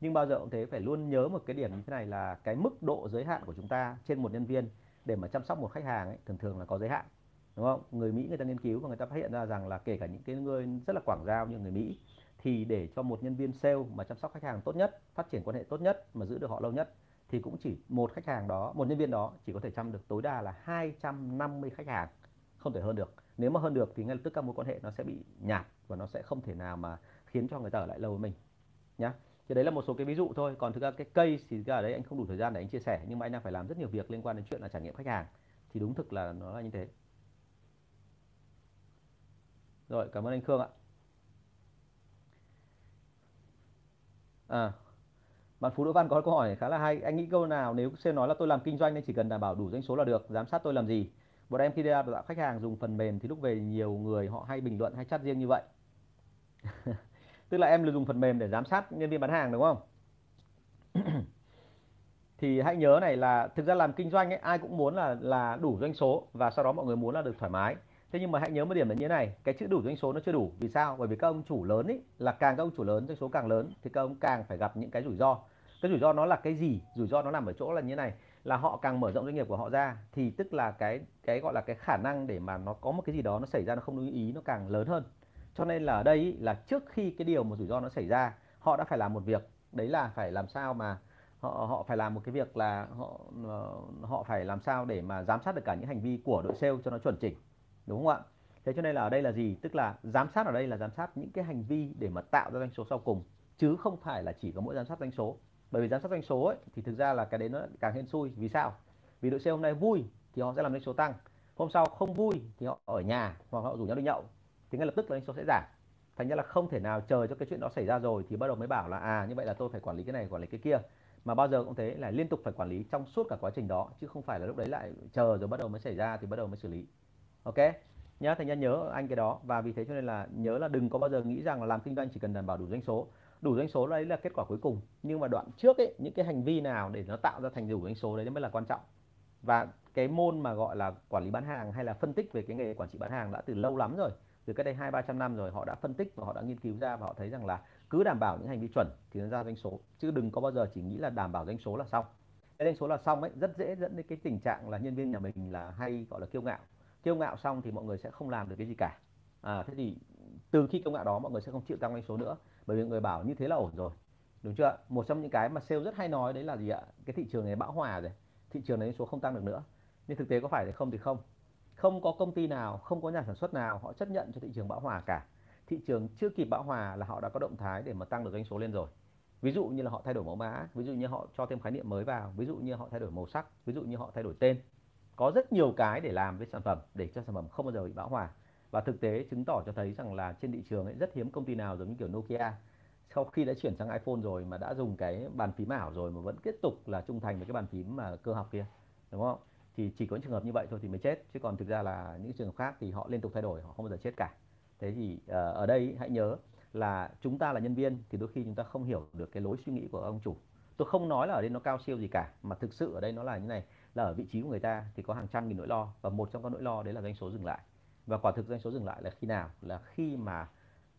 Nhưng bao giờ cũng thế phải luôn nhớ một cái điểm như thế này là cái mức độ giới hạn của chúng ta trên một nhân viên để mà chăm sóc một khách hàng ấy, thường thường là có giới hạn đúng không? Người Mỹ người ta nghiên cứu và người ta phát hiện ra rằng là kể cả những cái người rất là quảng giao như người Mỹ thì để cho một nhân viên sale mà chăm sóc khách hàng tốt nhất phát triển quan hệ tốt nhất mà giữ được họ lâu nhất thì cũng chỉ một khách hàng đó một nhân viên đó chỉ có thể chăm được tối đa là 250 khách hàng không thể hơn được. Nếu mà hơn được thì ngay lập tức các mối quan hệ nó sẽ bị nhạt và nó sẽ không thể nào mà khiến cho người ta ở lại lâu với mình nhá thì đấy là một số cái ví dụ thôi. Còn thực ra cái case thì ở đấy anh không đủ thời gian để anh chia sẻ, nhưng mà anh đang phải làm rất nhiều việc liên quan đến chuyện là trải nghiệm khách hàng. Thì đúng thực là nó là như thế. Rồi, cảm ơn anh Khương ạ. À bạn Phú Đỗ Văn có câu hỏi khá là hay. Anh nghĩ câu nào nếu sale nói là tôi làm kinh doanh nên chỉ cần đảm bảo đủ doanh số là được, giám sát tôi làm gì? Bọn em khi đào tạo khách hàng dùng phần mềm thì lúc về nhiều người họ hay bình luận hay chat riêng như vậy. tức là em dùng phần mềm để giám sát nhân viên bán hàng, đúng không? Thì hãy nhớ này là thực ra làm kinh doanh ấy, ai cũng muốn là là đủ doanh số và sau đó mọi người muốn là được thoải mái. Thế nhưng mà hãy nhớ một điểm là như thế này, cái chữ đủ doanh số nó chưa đủ. Vì sao? Bởi vì các ông chủ lớn ấy, là càng các ông chủ lớn, doanh số càng lớn thì các ông càng phải gặp những cái rủi ro. Cái rủi ro nó là cái gì? Rủi ro nó nằm ở chỗ là như thế này, là họ càng mở rộng doanh nghiệp của họ ra thì tức là cái cái gọi là cái khả năng để mà nó có một cái gì đó nó xảy ra, nó không đúng ý, nó càng lớn hơn cho nên là ở đây ý, là trước khi cái điều một rủi ro nó xảy ra họ đã phải làm một việc. Đấy là phải làm sao mà họ họ phải làm một cái việc là họ ờ, họ phải làm sao để mà giám sát được cả những hành vi của đội sale cho nó chuẩn chỉnh đúng không ạ? Thế cho nên là ở đây là gì? Tức là giám sát ở đây là giám sát những cái hành vi để mà tạo ra doanh số sau cùng chứ không phải là chỉ có mỗi giám sát doanh số. Bởi vì giám sát doanh số ấy, thì thực ra là cái đấy nó càng hên xui. Vì sao? Vì đội sale hôm nay vui thì họ sẽ làm doanh số tăng hôm sau không vui thì họ ở nhà hoặc họ rủ nhau đi nhậu thì ngay lập tức là doanh số sẽ giảm. Thành ra là không thể nào chờ cho cái chuyện đó xảy ra rồi thì bắt đầu mới bảo là à như vậy là tôi phải quản lý cái này, quản lý cái kia. Mà bao giờ cũng thế là liên tục phải quản lý trong suốt cả quá trình đó, chứ không phải là lúc đấy lại chờ rồi bắt đầu mới xảy ra thì bắt đầu mới xử lý. Ok? Nhá, thành ra nhớ anh cái đó. Và vì thế cho nên là nhớ là đừng có bao giờ nghĩ rằng là làm kinh doanh chỉ cần đảm bảo đủ doanh số. Đủ doanh số đấy là kết quả cuối cùng. Nhưng mà đoạn trước ấy, những cái hành vi nào để nó tạo ra thành đủ doanh số đấy mới là quan trọng. Và cái môn mà gọi là quản lý bán hàng hay là phân tích về cái nghề quản trị bán hàng đã từ lâu lắm rồi từ cách đây hai ba trăm năm rồi họ đã phân tích và họ đã nghiên cứu ra và họ thấy rằng là cứ đảm bảo những hành vi chuẩn thì nó ra doanh số. Chứ đừng có bao giờ chỉ nghĩ là đảm bảo doanh số là xong. Cái doanh số là xong ấy rất dễ dẫn đến cái tình trạng là nhân viên nhà mình là hay gọi là kiêu ngạo. Kiêu ngạo xong thì mọi người sẽ không làm được cái gì cả. À, thế thì từ khi kiêu ngạo đó mọi người sẽ không chịu tăng doanh số nữa bởi vì người bảo như thế là ổn rồi. Đúng chưa một trong những cái mà sale rất hay nói đấy là gì ạ? Cái thị trường này bão hòa rồi thị trường này số không tăng được nữa. Nhưng thực tế có phải thì không thì không không có công ty nào, không có nhà sản xuất nào họ chấp nhận cho thị trường bão hòa cả. Thị trường chưa kịp bão hòa là họ đã có động thái để mà tăng được doanh số lên rồi. Ví dụ như là họ thay đổi mẫu mã, ví dụ như họ cho thêm khái niệm mới vào, ví dụ như họ thay đổi màu sắc, ví dụ như họ thay đổi tên. Có rất nhiều cái để làm với sản phẩm để cho sản phẩm không bao giờ bị bão hòa. Và thực tế chứng tỏ cho thấy rằng là trên thị trường ấy, rất hiếm công ty nào giống như kiểu Nokia. Sau khi đã chuyển sang iPhone rồi mà đã dùng cái bàn phím ảo rồi mà vẫn tiếp tục là trung thành với cái bàn phím mà cơ học kia, đúng không? Thì chỉ có những trường hợp như vậy thôi thì mới chết. Chứ còn thực ra là những trường hợp khác thì họ liên tục thay đổi họ không bao giờ chết cả. Thế thì uh, ở đây hãy nhớ là chúng ta là nhân viên thì đôi khi chúng ta không hiểu được cái lối suy nghĩ của ông chủ. Tôi không nói là ở đây nó cao siêu gì cả mà thực sự ở đây nó là như này là ở vị trí của người ta thì có hàng trăm nghìn nỗi lo và một trong các nỗi lo đấy là doanh số dừng lại. Và quả thực doanh số dừng lại là khi nào? Là khi mà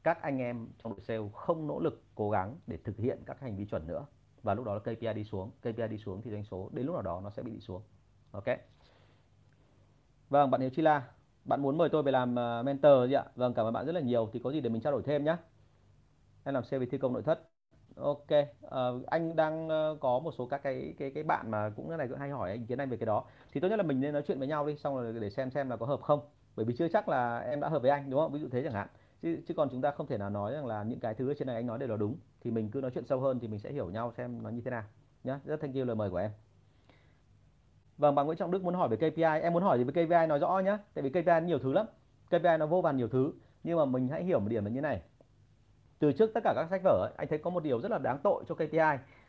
các anh em trong đội sale không nỗ lực cố gắng để thực hiện các hành vi chuẩn nữa. Và lúc đó là KPI đi xuống KPI đi xuống thì doanh số đến lúc nào đó nó sẽ bị đi xuống ok. Vâng bạn Hiếu Chi La bạn muốn mời tôi về làm ờ, mentor gì ạ? Vâng cảm ơn bạn rất là nhiều. Thì có gì để mình trao đổi thêm nhé em làm xe về thi công nội thất. Ok à, anh đang ờ, có một số các cái cái cái bạn mà cũng cái này cũng hay hỏi anh kiến anh về cái đó. Thì tốt nhất là mình nên nói chuyện với nhau đi xong rồi để xem xem là có hợp không. Bởi vì chưa chắc là em đã hợp với anh đúng không? Ví dụ thế chẳng hạn. Chứ chứ còn chúng ta không thể nào nói rằng là những cái thứ ở trên này anh nói đều là đúng. Thì mình cứ nói chuyện sâu hơn thì mình sẽ hiểu nhau xem nó như thế nào nhá. Rất thank you lời mời của em vâng bạn Nguyễn Trọng Đức muốn hỏi về KPI em muốn hỏi gì về KPI nói rõ nhé, tại vì KPI nhiều thứ lắm. KPI nó vô vàn nhiều thứ nhưng mà mình hãy hiểu một điểm là như này. Từ trước tất cả các sách vở anh thấy có một điều rất là đáng tội cho KPI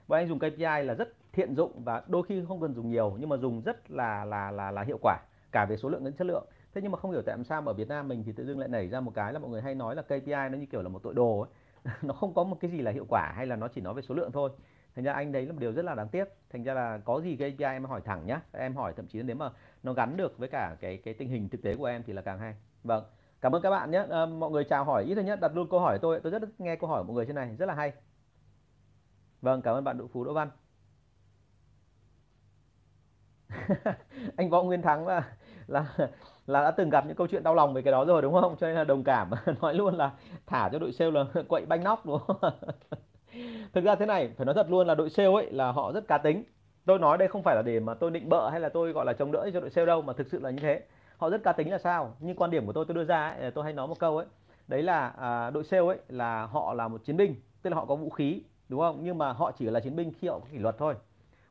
và anh dùng KPI là rất thiện dụng và đôi khi không cần dùng nhiều nhưng mà dùng rất là là là là hiệu quả cả về số lượng lẫn chất lượng. Thế nhưng mà không hiểu tại sao ở Việt Nam mình thì tự dưng lại nảy ra một cái là mọi người hay nói là KPI nó như kiểu là một tội đồ ấy. Nó không có một cái gì là hiệu quả hay là nó chỉ nói về số lượng thôi thành ra anh đấy là một điều rất là đáng tiếc. Thành ra là có gì KPI em hỏi thẳng nhá. Em hỏi thậm chí nếu mà nó gắn được với cả cái cái tình hình thực tế của em thì là càng hay. Vâng cảm ơn các bạn nhé à, ờ, mọi người chào hỏi ít thôi nhé đặt luôn câu hỏi tôi tôi rất nghe câu hỏi của mọi người trên này rất là hay. Vâng cảm ơn bạn Đỗ Phú Đỗ Văn. Anh Võ Nguyên Thắng là là là đã từng gặp những câu chuyện đau lòng về cái đó rồi đúng không? Cho nên là đồng cảm. Nói luôn là thả cho đội sale là quậy banh nóc đúng không? thực ra thế này phải nói thật luôn là đội sale ấy là họ rất cá tính. Tôi nói đây không phải là để mà tôi định bợ hay là tôi gọi là chống đỡ cho đội sale đâu mà thực sự là như thế. Họ rất cá tính là sao? Nhưng quan điểm của tôi tôi đưa ra ấy, tôi hay nói một câu ấy. Đấy là à, đội sale ấy là họ là một chiến binh tức là họ có vũ khí đúng không? Nhưng mà họ chỉ là chiến binh khi họ có kỷ luật thôi.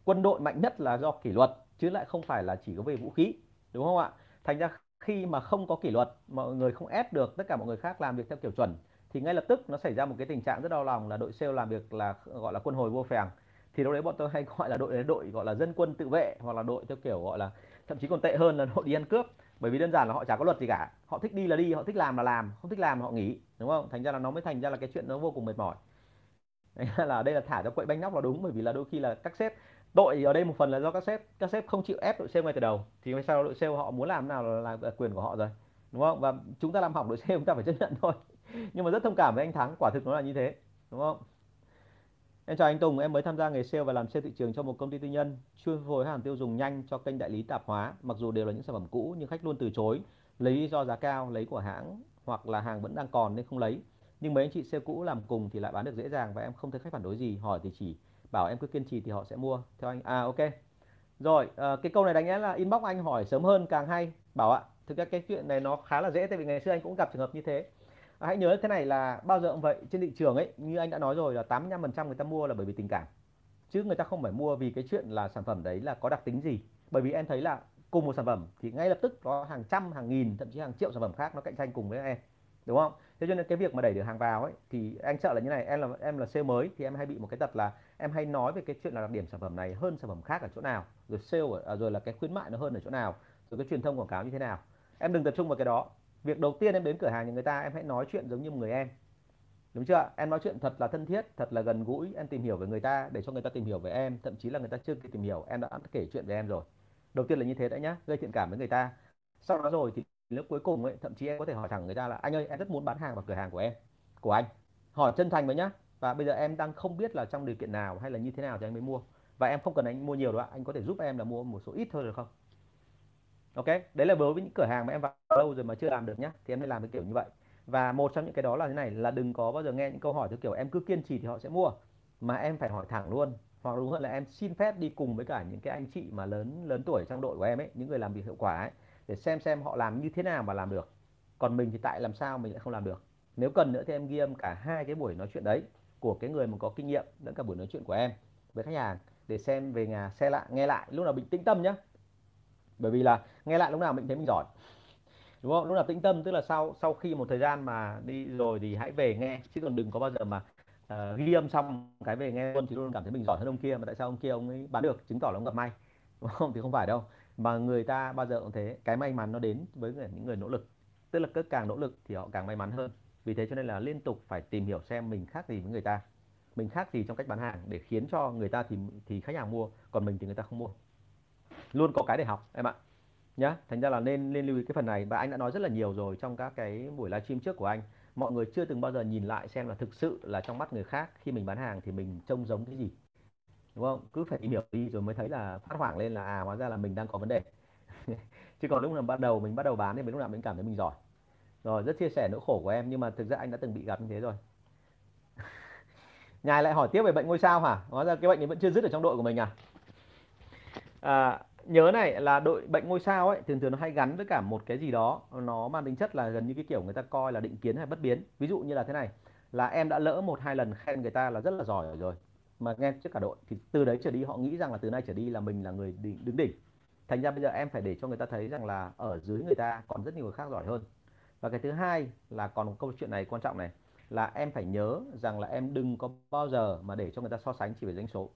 Quân đội mạnh nhất là do kỷ luật chứ lại không phải là chỉ có về vũ khí đúng không ạ? Thành ra khi mà không có kỷ luật mọi người không ép được tất cả mọi người khác làm việc theo kiểu chuẩn thì ngay lập tức nó xảy ra một cái tình trạng rất đau lòng là đội sale làm việc là gọi là quân hồi vô phèng. Thì lúc đấy bọn tôi hay gọi là đội đấy đội gọi là dân quân tự vệ hoặc là đội theo kiểu gọi là thậm chí còn tệ hơn là đội đi ăn cướp. Bởi vì đơn giản là họ chả có luật gì cả. Họ thích đi là đi họ thích làm là làm không thích làm là họ nghỉ đúng không? Thành ra là nó mới thành ra là cái chuyện nó vô cùng mệt mỏi. Là đây là thả cho quậy bánh nóc là đúng bởi vì là đôi khi là các sếp tội ở đây một phần là do các sếp các sếp không chịu ép đội sale ngay từ đầu. Thì ngay sau đội sale họ muốn làm nào là, là quyền của họ rồi đúng không? Và chúng ta làm hỏng đội sale chúng ta phải chấp nhận thôi. nhưng mà rất thông cảm với anh thắng quả thực nó là như thế đúng không Em chào anh Tùng, em mới tham gia nghề sale và làm sale thị trường cho một công ty tư nhân chuyên phân phối hàng tiêu dùng nhanh cho kênh đại lý tạp hóa. Mặc dù đều là những sản phẩm cũ nhưng khách luôn từ chối, lấy lý do giá cao, lấy của hãng hoặc là hàng vẫn đang còn nên không lấy. Nhưng mấy anh chị sale cũ làm cùng thì lại bán được dễ dàng và em không thấy khách phản đối gì, hỏi thì chỉ bảo em cứ kiên trì thì họ sẽ mua. Theo anh à ok. Rồi, à, cái câu này đánh giá là inbox anh hỏi sớm hơn càng hay. Bảo ạ, thực ra cái chuyện này nó khá là dễ tại vì ngày xưa anh cũng gặp trường hợp như thế hãy nhớ thế này là bao giờ cũng vậy trên thị trường ấy như anh đã nói rồi là 85% người ta mua là bởi vì tình cảm. Chứ người ta không phải mua vì cái chuyện là sản phẩm đấy là có đặc tính gì. Bởi vì em thấy là cùng một sản phẩm thì ngay lập tức có hàng trăm hàng nghìn thậm chí hàng triệu sản phẩm khác nó cạnh tranh cùng với em đúng không? Thế cho nên cái việc mà đẩy được hàng vào ấy thì anh sợ là như này em là em là sale mới thì em hay bị một cái tật là em hay nói về cái chuyện là đặc điểm sản phẩm này hơn sản phẩm khác ở chỗ nào rồi sale ở, à, rồi là cái khuyến mại nó hơn ở chỗ nào rồi cái truyền thông quảng cáo như thế nào. Em đừng tập trung vào cái đó việc đầu tiên em đến cửa hàng nhà người ta, em hãy nói chuyện giống như một người em. Đúng chưa? Em nói chuyện thật là thân thiết, thật là gần gũi, em tìm hiểu về người ta để cho người ta tìm hiểu về em, thậm chí là người ta chưa kịp tìm hiểu, em đã kể chuyện về em rồi. Đầu tiên là như thế đã nhá, gây thiện cảm với người ta. Sau đó rồi thì lúc cuối cùng ấy, thậm chí em có thể hỏi thẳng người ta là, anh ơi, em rất muốn bán hàng vào cửa hàng của em, của anh. Hỏi chân thành với nhá. Và bây giờ em đang không biết là trong điều kiện nào hay là như thế nào thì anh mới mua. Và em không cần anh mua nhiều đâu ạ, anh có thể giúp em là mua một số ít thôi được không? Ok, đấy là đối với những cửa hàng mà em vào lâu rồi mà chưa làm được nhá, thì em nên làm cái kiểu như vậy. Và một trong những cái đó là thế này, là đừng có bao giờ nghe những câu hỏi theo kiểu em cứ kiên trì thì họ sẽ mua, mà em phải hỏi thẳng luôn. Hoặc đúng hơn là em xin phép đi cùng với cả những cái anh chị mà lớn lớn tuổi trong đội của em ấy, những người làm việc hiệu quả ấy, để xem xem họ làm như thế nào mà làm được. Còn mình thì tại làm sao mình lại không làm được. Nếu cần nữa thì em ghi âm cả hai cái buổi nói chuyện đấy của cái người mà có kinh nghiệm lẫn cả buổi nói chuyện của em với khách hàng, để xem về nhà, xe lại, nghe lại, lúc nào bình tĩnh tâm nhé bởi vì là nghe lại lúc nào mình thấy mình giỏi. Đúng không? Lúc nào tĩnh tâm tức là sau sau khi một thời gian mà đi rồi thì hãy về nghe. Chứ còn đừng có bao giờ mà uh, ghi âm xong cái về nghe luôn thì luôn cảm thấy mình giỏi hơn ông kia. Mà tại sao ông kia ông ấy bán được chứng tỏ là ông gặp may. Đúng không? Thì không phải đâu. Mà người ta bao giờ cũng thế. Cái may mắn nó đến với những người nỗ lực. Tức là cứ càng nỗ lực thì họ càng may mắn hơn. Vì thế cho nên là liên tục phải tìm hiểu xem mình khác gì với người ta. Mình khác gì trong cách bán hàng để khiến cho người ta thì thì khách hàng mua còn mình thì người ta không mua luôn có cái để học em ạ. Nhá thành ra là nên nên lưu ý cái phần này. Và anh đã nói rất là nhiều rồi trong các cái buổi livestream trước của anh. Mọi người chưa từng bao giờ nhìn lại xem là thực sự là trong mắt người khác khi mình bán hàng thì mình trông giống cái gì. Đúng không? Cứ phải tìm hiểu đi rồi mới thấy là phát hoảng lên là à hóa ra là mình đang có vấn đề. Chứ còn lúc nào bắt đầu mình bắt đầu bán thì mình lúc nào mình cảm thấy mình giỏi. Rồi rất chia sẻ nỗi khổ của em nhưng mà thực ra anh đã từng bị gặp như thế rồi. Nhài lại hỏi tiếp về bệnh ngôi sao hả? Hóa ra cái bệnh ấy vẫn chưa dứt ở trong đội của mình à, à nhớ này, là đội bệnh ngôi sao ấy, thường thường nó hay gắn với cả một cái gì đó, nó mang tính chất là gần như cái kiểu người ta coi là định kiến hay bất biến. Ví dụ như là thế này, là em đã lỡ một hai lần khen người ta là rất là giỏi rồi, mà nghe trước cả đội, thì từ đấy trở đi họ nghĩ rằng là từ nay trở đi là mình là người đứng đỉnh. Thành ra bây giờ em phải để cho người ta thấy rằng là ở dưới người ta còn rất nhiều người khác giỏi hơn. Và cái thứ hai là còn một câu chuyện này quan trọng này, là em phải nhớ rằng là em đừng có bao giờ mà để cho người ta so sánh chỉ về doanh số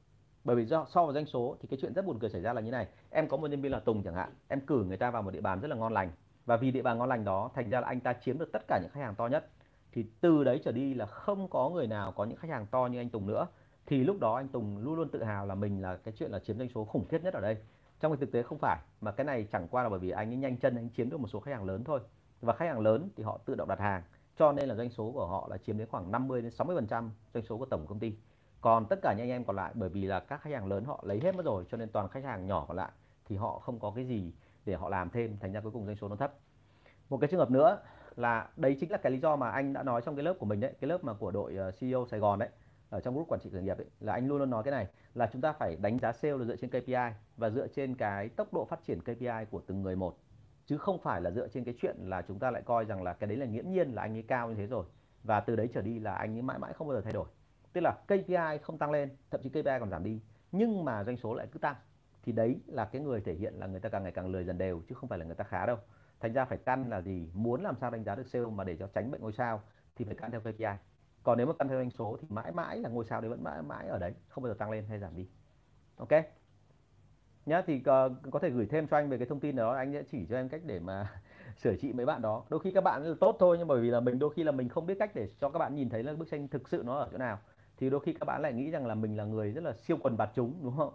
bởi vì do, so với doanh số thì cái chuyện rất buồn cười xảy ra là như này. Em có một nhân viên là Tùng chẳng hạn. Em cử người ta vào một địa bàn rất là ngon lành. Và vì địa bàn ngon lành đó, thành ra là anh ta chiếm được tất cả những khách hàng to nhất. Thì từ đấy trở đi là không có người nào có những khách hàng to như anh Tùng nữa. Thì lúc đó anh Tùng luôn luôn tự hào là mình là cái chuyện là chiếm doanh số khủng khiếp nhất ở đây. Trong cái thực tế không phải, mà cái này chẳng qua là bởi vì anh ấy nhanh chân anh chiếm được một số khách hàng lớn thôi. Và khách hàng lớn thì họ tự động đặt hàng. Cho nên là doanh số của họ là chiếm đến khoảng 50 đến 60 phần trăm doanh số của tổng công ty còn tất cả những anh em còn lại bởi vì là các khách hàng lớn họ lấy hết mất rồi cho nên toàn khách hàng nhỏ còn lại thì họ không có cái gì để họ làm thêm thành ra cuối cùng doanh số nó thấp. Một cái trường hợp nữa là đấy chính là cái lý do mà anh đã nói trong cái lớp của mình đấy cái lớp mà của đội ờ, CEO Sài Gòn đấy ở trong group quản trị khởi nghiệp ấy, là anh luôn luôn nói cái này là chúng ta phải đánh giá sale là dựa trên KPI và dựa trên cái tốc độ phát triển KPI của từng người một. Chứ không phải là dựa trên cái chuyện là chúng ta lại coi rằng là cái đấy là nghiễm nhiên là anh ấy cao như thế rồi và từ đấy trở đi là anh ấy mãi mãi không bao giờ thay đổi tức là KPI không tăng lên thậm chí KPI còn giảm đi. Nhưng mà doanh số lại cứ tăng. Thì đấy là cái người thể hiện là người ta càng ngày càng lười dần đều chứ không phải là người ta khá đâu. Thành ra phải căn là gì? Muốn làm sao đánh giá được sale mà để cho tránh bệnh ngôi sao thì phải căn theo KPI còn nếu mà căn theo doanh số thì mãi mãi là ngôi sao đấy vẫn mãi mãi ở đấy không bao giờ tăng lên hay giảm đi. Ok? Nhá thì có, có thể gửi thêm cho anh về cái thông tin đó anh sẽ chỉ cho em cách để mà sửa trị mấy bạn đó. Đôi khi các bạn là tốt thôi nhưng bởi vì là mình đôi khi là mình không biết cách để cho các bạn nhìn thấy là bức tranh thực sự nó ở chỗ nào thì đôi khi các bạn lại nghĩ rằng là mình là người rất là siêu quần bạt chúng đúng không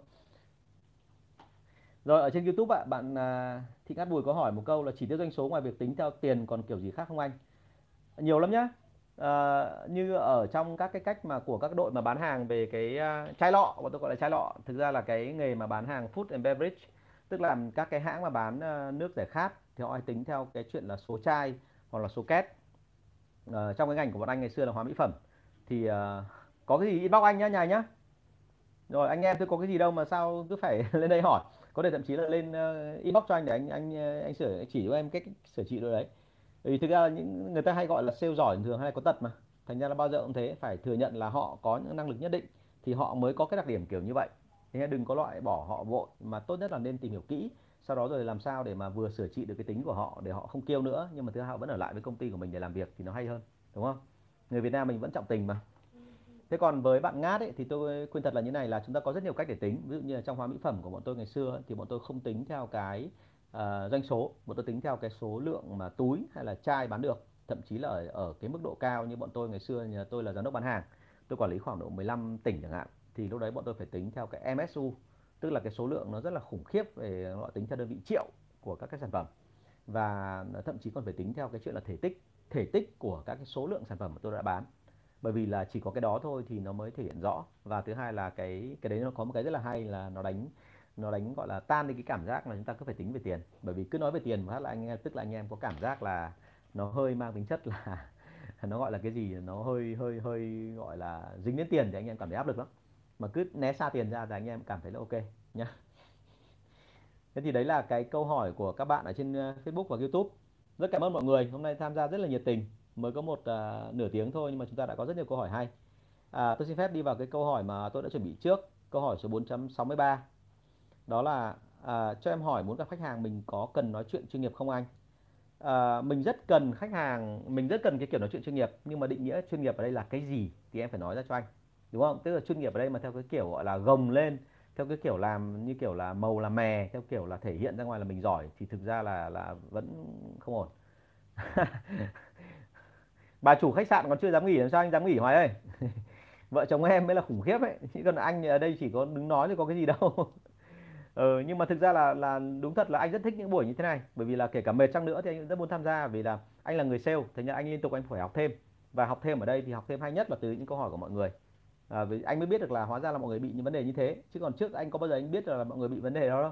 rồi ở trên YouTube ạ, bạn à, Thị Ngát Bùi có hỏi một câu là chỉ tiêu doanh số ngoài việc tính theo tiền còn kiểu gì khác không anh? Nhiều lắm nhá. À, như ở trong các cái cách mà của các đội mà bán hàng về cái uh, chai lọ, bọn tôi gọi là chai lọ, thực ra là cái nghề mà bán hàng food and beverage, tức là các cái hãng mà bán uh, nước giải khát thì họ hay tính theo cái chuyện là số chai hoặc là số két. Uh, trong cái ngành của bọn anh ngày xưa là hóa mỹ phẩm thì uh, có cái gì inbox anh nhá nhà nhá. Rồi anh em tôi có cái gì đâu mà sao cứ phải lên đây hỏi. Có thể thậm chí là lên uh, inbox cho anh để anh anh ờ, anh sửa chỉ cho em cách sửa trị rồi đấy. Vì thực ra những người ta hay gọi là sale giỏi thường hay có tật mà. Thành ra là bao giờ cũng thế phải thừa nhận là họ có những năng lực nhất định thì họ mới có cái đặc điểm kiểu như vậy. Thế đừng có loại bỏ họ vội mà tốt nhất là nên tìm hiểu kỹ sau đó rồi làm sao để mà vừa sửa trị được cái tính của họ để họ không kêu nữa. Nhưng mà thứ hai vẫn ở lại với công ty của mình để làm việc thì nó hay hơn đúng không? Người Việt Nam mình vẫn trọng tình mà thế còn với bạn ngát ấy, thì tôi khuyên thật là như này là chúng ta có rất nhiều cách để tính. Ví dụ như là trong hóa mỹ phẩm của bọn tôi ngày xưa thì bọn tôi không tính theo cái uh, doanh số. Bọn tôi tính theo cái số lượng mà túi hay là chai bán được. Thậm chí là ở, ở cái mức độ cao như bọn tôi ngày xưa nhà tôi là giám đốc bán hàng. Tôi quản lý khoảng độ 15 tỉnh chẳng hạn. Thì lúc đấy bọn tôi phải tính theo cái MSU tức là cái số lượng nó rất là khủng khiếp về họ tính theo đơn vị triệu của các cái sản phẩm. Và thậm chí còn phải tính theo cái chuyện là thể tích thể tích của các cái số lượng sản phẩm mà tôi đã bán bởi vì là chỉ có cái đó thôi thì nó mới thể hiện rõ. Và thứ hai là cái cái đấy nó có một cái rất là hay là nó đánh nó đánh, gọi là, tan đi cái cảm giác là chúng ta cứ phải tính về tiền. Bởi vì cứ nói về tiền mà là anh em, tức là anh em có cảm giác là nó hơi mang tính chất là nó gọi là cái gì? Nó hơi hơi hơi gọi là dính đến tiền thì anh em cảm thấy áp lực lắm. Mà cứ né xa tiền ra thì anh em cảm thấy là ok nhá. Thế thì đấy là cái câu hỏi của các bạn ở trên ờ, Facebook và YouTube. Rất cảm ơn mọi người. Hôm nay tham gia rất là nhiệt tình mới có một à, nửa tiếng thôi nhưng mà chúng ta đã có rất nhiều câu hỏi hay. À, tôi xin phép đi vào cái câu hỏi mà tôi đã chuẩn bị trước câu hỏi số 4.63 đó là à, cho em hỏi muốn gặp khách hàng mình có cần nói chuyện chuyên nghiệp không anh? À, mình rất cần khách hàng mình rất cần cái kiểu nói chuyện chuyên nghiệp nhưng mà định nghĩa chuyên nghiệp ở đây là cái gì thì em phải nói ra cho anh đúng không? Tức là chuyên nghiệp ở đây mà theo cái kiểu gọi là gồng lên theo cái kiểu làm như kiểu là màu là mè theo kiểu là thể hiện ra ngoài là mình giỏi thì thực ra là là vẫn không ổn. bà chủ khách sạn còn chưa dám nghỉ làm sao anh dám nghỉ hoài ơi? Vợ chồng em mới là khủng khiếp ấy. Chứ còn anh ở đây chỉ có đứng nói thì có cái gì đâu. Ừ, nhưng mà thực ra là là đúng thật là anh rất thích những buổi như thế này. Bởi vì là kể cả mệt chăng nữa thì anh rất muốn tham gia. Vì là anh là người sale thế nên anh liên tục anh phải học thêm. Và học thêm ở đây thì học thêm hay nhất là từ những câu hỏi của mọi người. À, vì anh mới biết được là hóa ra là mọi người bị những vấn đề như thế. Chứ còn trước anh có bao giờ anh biết là mọi người bị vấn đề đó đâu?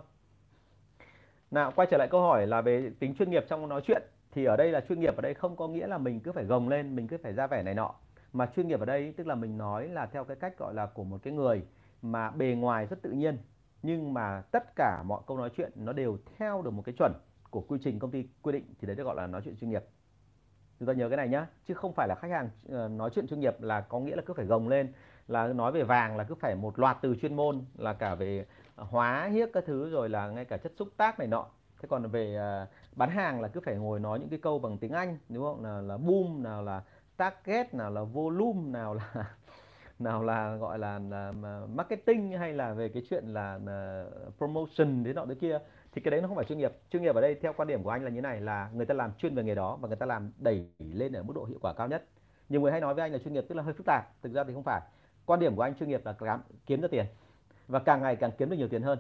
Nào quay trở lại câu hỏi là về tính chuyên nghiệp trong nói chuyện thì ở đây là chuyên nghiệp ở đây không có nghĩa là mình cứ phải gồng lên mình cứ phải ra vẻ này nọ. Mà chuyên nghiệp ở đây tức là mình nói là theo cái cách gọi là của một cái người mà bề ngoài rất tự nhiên nhưng mà tất cả mọi câu nói chuyện nó đều theo được một cái chuẩn của quy trình công ty quy định thì đấy được gọi là nói chuyện chuyên nghiệp. Chúng ta nhớ cái này nhá chứ không phải là khách hàng ờ, nói chuyện chuyên nghiệp là có nghĩa là cứ phải gồng lên là nói về vàng là cứ phải một loạt từ chuyên môn là cả về hóa hiếc các thứ rồi là ngay cả chất xúc tác này nọ. Thế còn về uh, bán hàng là cứ phải ngồi nói những cái câu bằng tiếng Anh đúng không? Nào là boom nào là target nào là volume nào là nào là gọi là, là marketing hay là về cái chuyện là, là promotion thế nọ thế kia thì cái đấy nó không phải chuyên nghiệp. Chuyên nghiệp ở đây theo quan điểm của anh là như này là người ta làm chuyên về nghề đó và người ta làm đẩy lên ở mức độ hiệu quả cao nhất. Nhiều người hay nói với anh là chuyên nghiệp tức là hơi phức tạp thực ra thì không phải. Quan điểm của anh chuyên nghiệp là kiếm được tiền và càng ngày càng kiếm được nhiều tiền hơn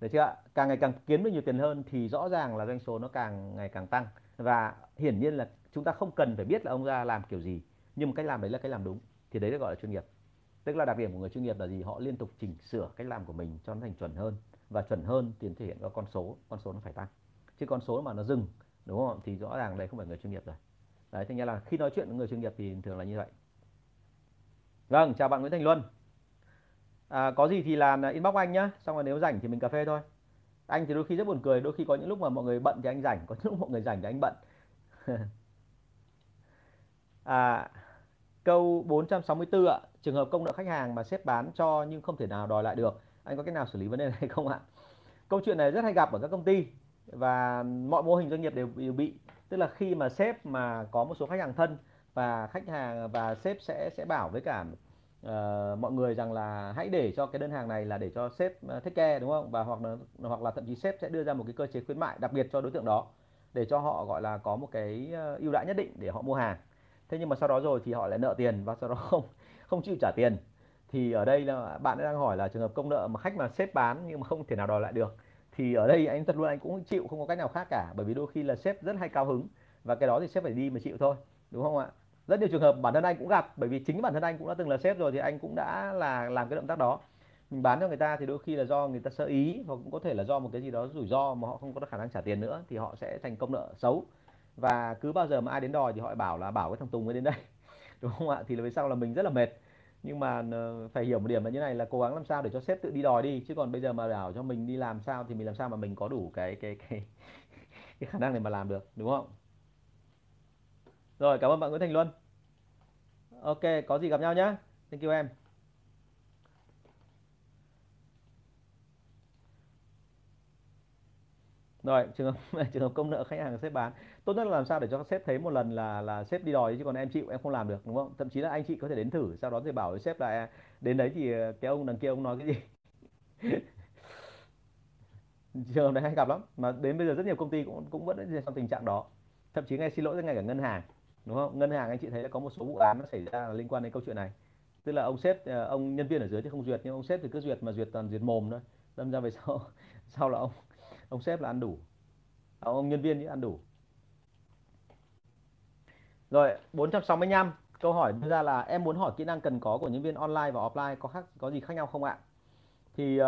được chưa ạ? Càng ngày càng kiếm được nhiều tiền hơn thì rõ ràng là doanh số nó càng ngày càng tăng. Và hiển nhiên là chúng ta không cần phải biết là ông ra làm kiểu gì, nhưng mà cách làm đấy là cách làm đúng, thì đấy được gọi là chuyên nghiệp. Tức là đặc điểm của người chuyên nghiệp là gì? Họ liên tục chỉnh sửa cách làm của mình cho nó thành chuẩn hơn, và chuẩn hơn thì thể hiện qua con số con số nó phải tăng. Chứ con số mà nó dừng, đúng không? Thì rõ ràng đây không phải người chuyên nghiệp rồi. Đấy thế nên là khi nói chuyện với người chuyên nghiệp thì thường là như vậy. Vâng chào bạn Nguyễn Thành Luân à, có gì thì làm à, inbox anh nhá. Xong rồi nếu rảnh thì mình cà phê thôi. Anh thì đôi khi rất buồn cười đôi khi có những lúc mà mọi người bận thì anh rảnh có những lúc mọi người rảnh thì anh bận. À, câu 464 ạ. Trường hợp công nợ khách hàng mà sếp bán cho nhưng không thể nào đòi lại được anh có cách nào xử lý vấn đề này không ạ? Câu chuyện này rất hay gặp ở các công ty và mọi mô hình doanh nghiệp đều, đều bị. Tức là khi mà sếp mà có một số khách hàng thân và khách hàng và sếp sẽ sẽ bảo với cả uh, mọi người rằng là hãy để cho cái đơn hàng này là để cho sếp uh, take care đúng không? Và hoặc là hoặc là thậm chí sếp sẽ đưa ra một cái cơ chế khuyến mại đặc biệt cho đối tượng đó để cho họ gọi là có một cái ờ, ưu đãi nhất định để họ mua hàng. Thế nhưng mà sau đó rồi thì họ lại nợ tiền và sau đó không không chịu trả tiền. Thì ở đây là bạn đang hỏi là trường hợp công nợ mà khách mà sếp bán nhưng mà không thể nào đòi lại được thì ở đây anh thật luôn anh cũng chịu không có cách nào khác cả. Bởi vì đôi khi là sếp rất hay cao hứng và cái đó thì sếp phải đi mà chịu thôi đúng không ạ? Rất nhiều trường hợp bản thân anh cũng gặp, bởi vì chính bản thân anh cũng đã từng là sếp rồi thì anh cũng đã là làm cái động tác đó. Mình bán cho người ta thì đôi khi là do người ta sơ ý hoặc cũng có thể là do một cái gì đó rủi ro mà họ không có khả năng trả tiền nữa thì họ sẽ thành công nợ xấu. Và cứ bao giờ mà ai đến đòi thì họ bảo là bảo cái thằng Tùng mới đến đây, đúng không ạ? Thì là về sau là mình rất là mệt. Nhưng mà ờ, phải hiểu một điểm là như này là cố gắng làm sao để cho sếp tự đi đòi đi, chứ còn bây giờ mà bảo cho mình đi làm sao thì mình làm sao mà mình có đủ cái cái cái cái khả năng để mà làm được, đúng không? Rồi, cảm ơn bạn Nguyễn Thành Luân. Ok, có gì gặp nhau nhé thank you em. Rồi, trường hợp trường hợp công nợ khách hàng sếp bán. Tốt nhất là làm sao để cho sếp thấy một lần là là sếp đi đòi chứ còn em chịu, em không làm được, đúng không? Thậm chí là anh chị có thể đến thử, sau đó thì bảo với sếp là à, đến đấy thì ờ, cái ông đằng kia ông nói cái gì? Trường hợp này hay gặp lắm, mà đến bây giờ rất nhiều công ty cũng cũng vẫn trong tình trạng đó. Thậm chí ngay xin lỗi ngay cả ngân hàng đúng không? Ngân hàng anh chị thấy là có một số vụ án nó xảy ra liên quan đến câu chuyện này. Tức là ông sếp ờ, ông nhân viên ở dưới thì không duyệt nhưng ông sếp thì cứ duyệt mà duyệt toàn duyệt mồm thôi. Đâm ra về sau sau là ông ông sếp là ăn đủ. À, ông nhân viên thì ăn đủ. Rồi 465 câu hỏi đưa ra là em muốn hỏi kỹ năng cần có của nhân viên online và offline có khác có gì khác nhau không ạ? Thì uh,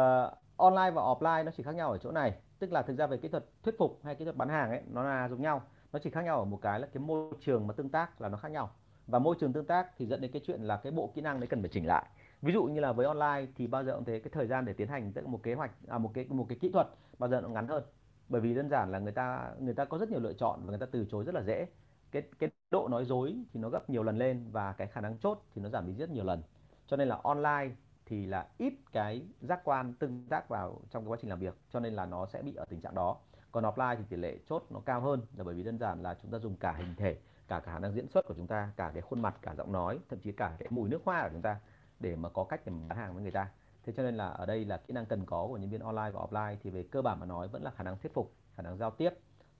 online và offline nó chỉ khác nhau ở chỗ này. Tức là thực ra về kỹ thuật thuyết phục hay kỹ thuật bán hàng ấy nó là giống nhau nó chỉ khác nhau ở một cái là cái môi trường mà tương tác là nó khác nhau. Và môi trường tương tác thì dẫn đến cái chuyện là cái bộ kỹ năng đấy cần phải chỉnh lại. Ví dụ như là với online thì bao giờ cũng thế cái thời gian để tiến hành tức một kế hoạch à, một cái một cái kỹ thuật bao giờ nó ngắn hơn. Bởi vì đơn giản là người ta người ta có rất nhiều lựa chọn và người ta từ chối rất là dễ. Cái cái độ nói dối thì nó gấp nhiều lần lên và cái khả năng chốt thì nó giảm đi rất nhiều lần. Cho nên là online thì là ít cái giác quan tương tác vào trong cái quá trình làm việc cho nên là nó sẽ bị ở tình trạng đó còn offline thì tỷ lệ chốt nó cao hơn là bởi vì đơn giản là chúng ta dùng cả hình thể, cả khả năng diễn xuất của chúng ta, cả cái khuôn mặt, cả giọng nói, thậm chí cả cái mùi nước hoa của chúng ta để mà có cách để bán hàng với người ta. Thế cho nên là ở đây là kỹ năng cần có của nhân viên online và offline thì về cơ bản mà nói vẫn là khả năng thuyết phục, khả năng giao tiếp,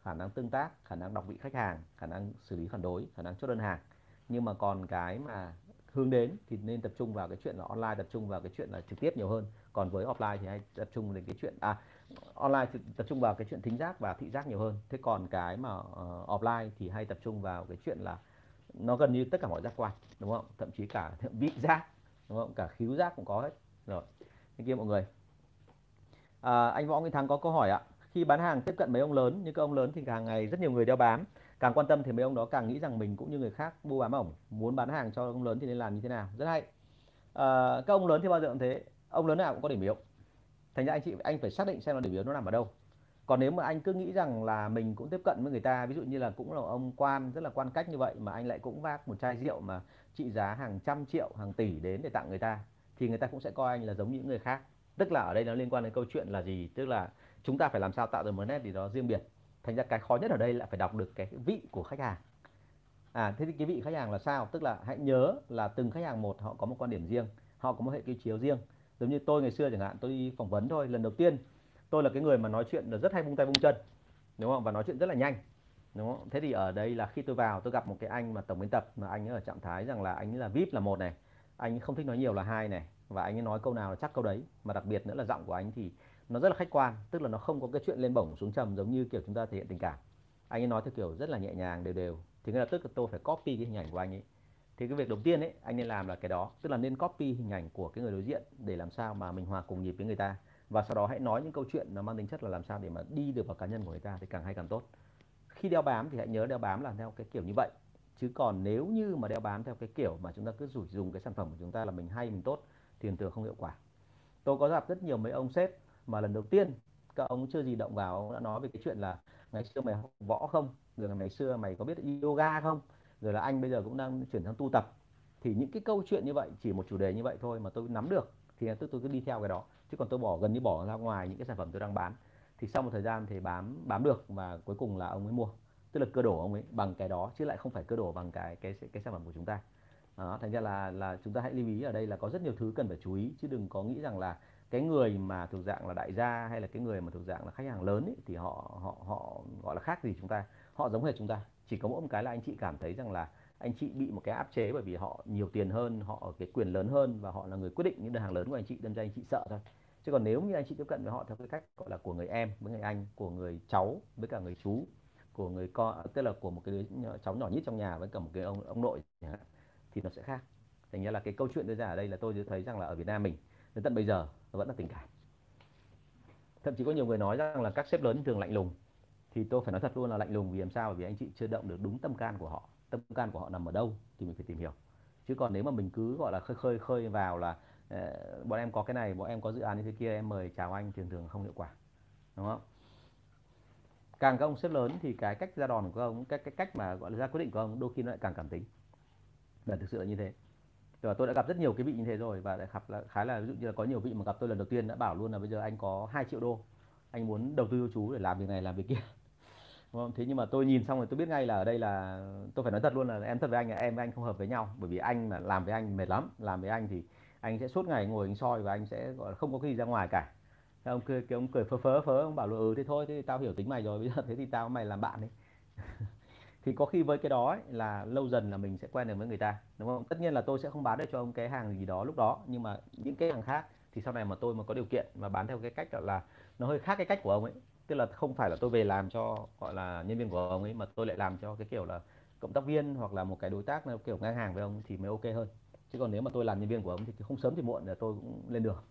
khả năng tương tác, khả năng đọc vị khách hàng, khả năng xử lý phản đối, khả năng chốt đơn hàng. Nhưng mà còn cái mà hướng đến thì nên tập trung vào cái chuyện là online, tập trung vào cái chuyện là trực tiếp nhiều hơn. Còn với offline thì hay tập trung đến cái chuyện à online thì tập trung vào cái chuyện thính giác và thị giác nhiều hơn. Thế còn cái mà uh, offline thì hay tập trung vào cái chuyện là nó gần như tất cả mọi giác quan đúng không? Thậm chí cả vị giác đúng không? Cả khíu giác cũng có hết. Rồi thế kia mọi người. À, anh võ nguyễn thắng có câu hỏi ạ. Khi bán hàng tiếp cận mấy ông lớn như các ông lớn thì hàng ngày rất nhiều người đeo bám. Càng quan tâm thì mấy ông đó càng nghĩ rằng mình cũng như người khác mua bám ổng. Muốn bán hàng cho ông lớn thì nên làm như thế nào? Rất hay. À, các ông lớn thì bao giờ cũng thế. Ông lớn nào cũng có điểm yếu thành ra anh chị, anh phải xác định xem là điểm yếu nó nằm ở đâu. Còn nếu mà anh cứ nghĩ rằng là mình cũng tiếp cận với người ta, ví dụ như là cũng là ông quan, rất là quan cách như vậy, mà anh lại cũng vác một chai rượu mà trị giá hàng trăm triệu, hàng tỷ đến để tặng người ta, thì người ta cũng sẽ coi anh là giống những người khác. Tức là ở đây nó liên quan đến câu chuyện là gì? Tức là chúng ta phải làm sao tạo được một nét gì đó riêng biệt. Thành ra cái khó nhất ở đây là phải đọc được cái vị của khách hàng. À thế thì cái vị khách hàng là sao? Tức là hãy nhớ là từng khách hàng một họ có một quan điểm riêng, họ có một hệ quy chiếu riêng giống như tôi ngày xưa chẳng hạn, tôi đi phỏng vấn thôi, lần đầu tiên, tôi là cái người mà nói chuyện là rất hay vung tay vung chân, đúng không? Và nói chuyện rất là nhanh, đúng không? Thế thì ở đây là khi tôi vào, tôi gặp một cái anh mà tổng biên tập, mà anh ấy ở trạng thái rằng là anh ấy là vip là một này, anh ấy không thích nói nhiều là hai này, và anh ấy nói câu nào là chắc câu đấy. Mà đặc biệt nữa là giọng của anh thì nó rất là khách quan, tức là nó không có cái chuyện lên bổng xuống trầm giống như kiểu chúng ta thể hiện tình cảm. Anh ấy nói theo kiểu rất là nhẹ nhàng, đều đều. Thì ngay lập tức tôi phải copy cái hình ảnh của anh ấy thì cái việc đầu tiên ấy, anh nên làm là cái đó, tức là nên copy hình ảnh của cái người đối diện để làm sao mà mình hòa cùng nhịp với người ta. Và sau đó hãy nói những câu chuyện nó mang tính chất là làm sao để mà đi được vào cá nhân của người ta thì càng hay càng tốt. Khi đeo bám thì hãy nhớ đeo bám là theo cái kiểu như vậy. Chứ còn nếu như mà đeo bám theo cái kiểu mà chúng ta cứ rủi dùng cái sản phẩm của chúng ta là mình hay, mình tốt thì thường thường không hiệu quả. Tôi có gặp rất nhiều mấy ông sếp mà lần đầu tiên các ông chưa gì động vào, ông đã nói về cái chuyện là ngày xưa mày học võ không? Rồi ngày xưa mày có biết yoga không? Rồi là anh bây giờ cũng đang chuyển sang tu tập. Thì những cái câu chuyện như vậy chỉ một chủ đề như vậy thôi mà tôi nắm được thì tức tôi cứ đi theo cái đó. Chứ còn tôi bỏ gần như bỏ ra ngoài những cái sản phẩm tôi đang bán. Thì sau một thời gian thì bám bám được và cuối cùng là ông ấy mua. Tức là cơ đổ ông ấy bằng cái đó chứ lại không phải cơ đổ bằng cái cái cái sản phẩm của chúng ta. Đó, thành ra là là chúng ta hãy lưu ý ở đây là có rất nhiều thứ cần phải chú ý. Chứ đừng có nghĩ rằng là cái người mà thuộc dạng là đại gia hay là cái người mà thuộc dạng là khách hàng lớn ấy, thì họ họ họ gọi là khác gì chúng ta. Họ giống hệt chúng ta chỉ có mỗi một cái là anh chị cảm thấy rằng là anh chị bị một cái áp chế bởi vì họ nhiều tiền hơn, họ ở cái quyền lớn hơn và họ là người quyết định những đơn hàng lớn của anh chị, đâm ra anh chị sợ thôi. Chứ còn nếu như anh chị tiếp cận với họ theo cái cách gọi là của người em với người anh, của người cháu với cả người chú, của người con tức là của một cái đứa cháu nhỏ nhất trong nhà với cả một cái ông ông nội thì nó sẽ khác. Thành ra là cái câu chuyện đưa ra ở đây là tôi thấy rằng là ở Việt Nam mình, đến tận bây giờ nó vẫn là tình cảm. Thậm chí có nhiều người nói rằng là các sếp lớn thường lạnh lùng thì tôi phải nói thật luôn là lạnh lùng vì làm sao? Bởi vì anh chị chưa động được đúng tâm can của họ. Tâm can của họ nằm ở đâu thì mình phải tìm hiểu. Chứ còn nếu mà mình cứ gọi là khơi khơi khơi vào là uh, bọn em có cái này bọn em có dự án như thế kia em mời chào anh thường thường không hiệu quả. Đúng không? Càng các ông sếp lớn thì cái cách ra đòn của ông cái cái cách mà gọi là ra quyết định của ông đôi khi nó lại càng cảm tính. Là thực sự là như thế. Và tôi đã gặp rất nhiều cái vị như thế rồi và đã gặp là khá là ví dụ như là có nhiều vị mà gặp tôi lần đầu tiên đã bảo luôn là bây giờ anh có 2 triệu đô anh muốn đầu tư cho chú để làm việc này làm việc kia không? thế nhưng mà tôi nhìn xong rồi tôi biết ngay là ở đây là tôi phải nói thật luôn là em thật với anh là em với anh không hợp với nhau bởi vì anh mà làm với anh mệt lắm làm với anh thì anh sẽ suốt ngày ngồi anh soi và anh sẽ gọi là không có cái gì ra ngoài cả thế ông cười cái ông cười phớ phớ phớ ông bảo là ừ thế thôi thế thì tao hiểu tính mày rồi bây giờ thế thì tao mày làm bạn đi thì có khi với cái đó ấy, là lâu dần là mình sẽ quen được với người ta đúng không tất nhiên là tôi sẽ không bán được cho ông cái hàng gì đó lúc đó nhưng mà những cái hàng khác thì sau này mà tôi mà có điều kiện mà bán theo cái cách gọi là nó hơi khác cái cách của ông ấy tức là không phải là tôi về làm cho gọi là nhân viên của ông ấy mà tôi lại làm cho cái kiểu là cộng tác viên hoặc là một cái đối tác kiểu ngang hàng với ông thì mới ok hơn. Chứ còn nếu mà tôi làm nhân viên của ông thì không sớm thì muộn là tôi cũng lên được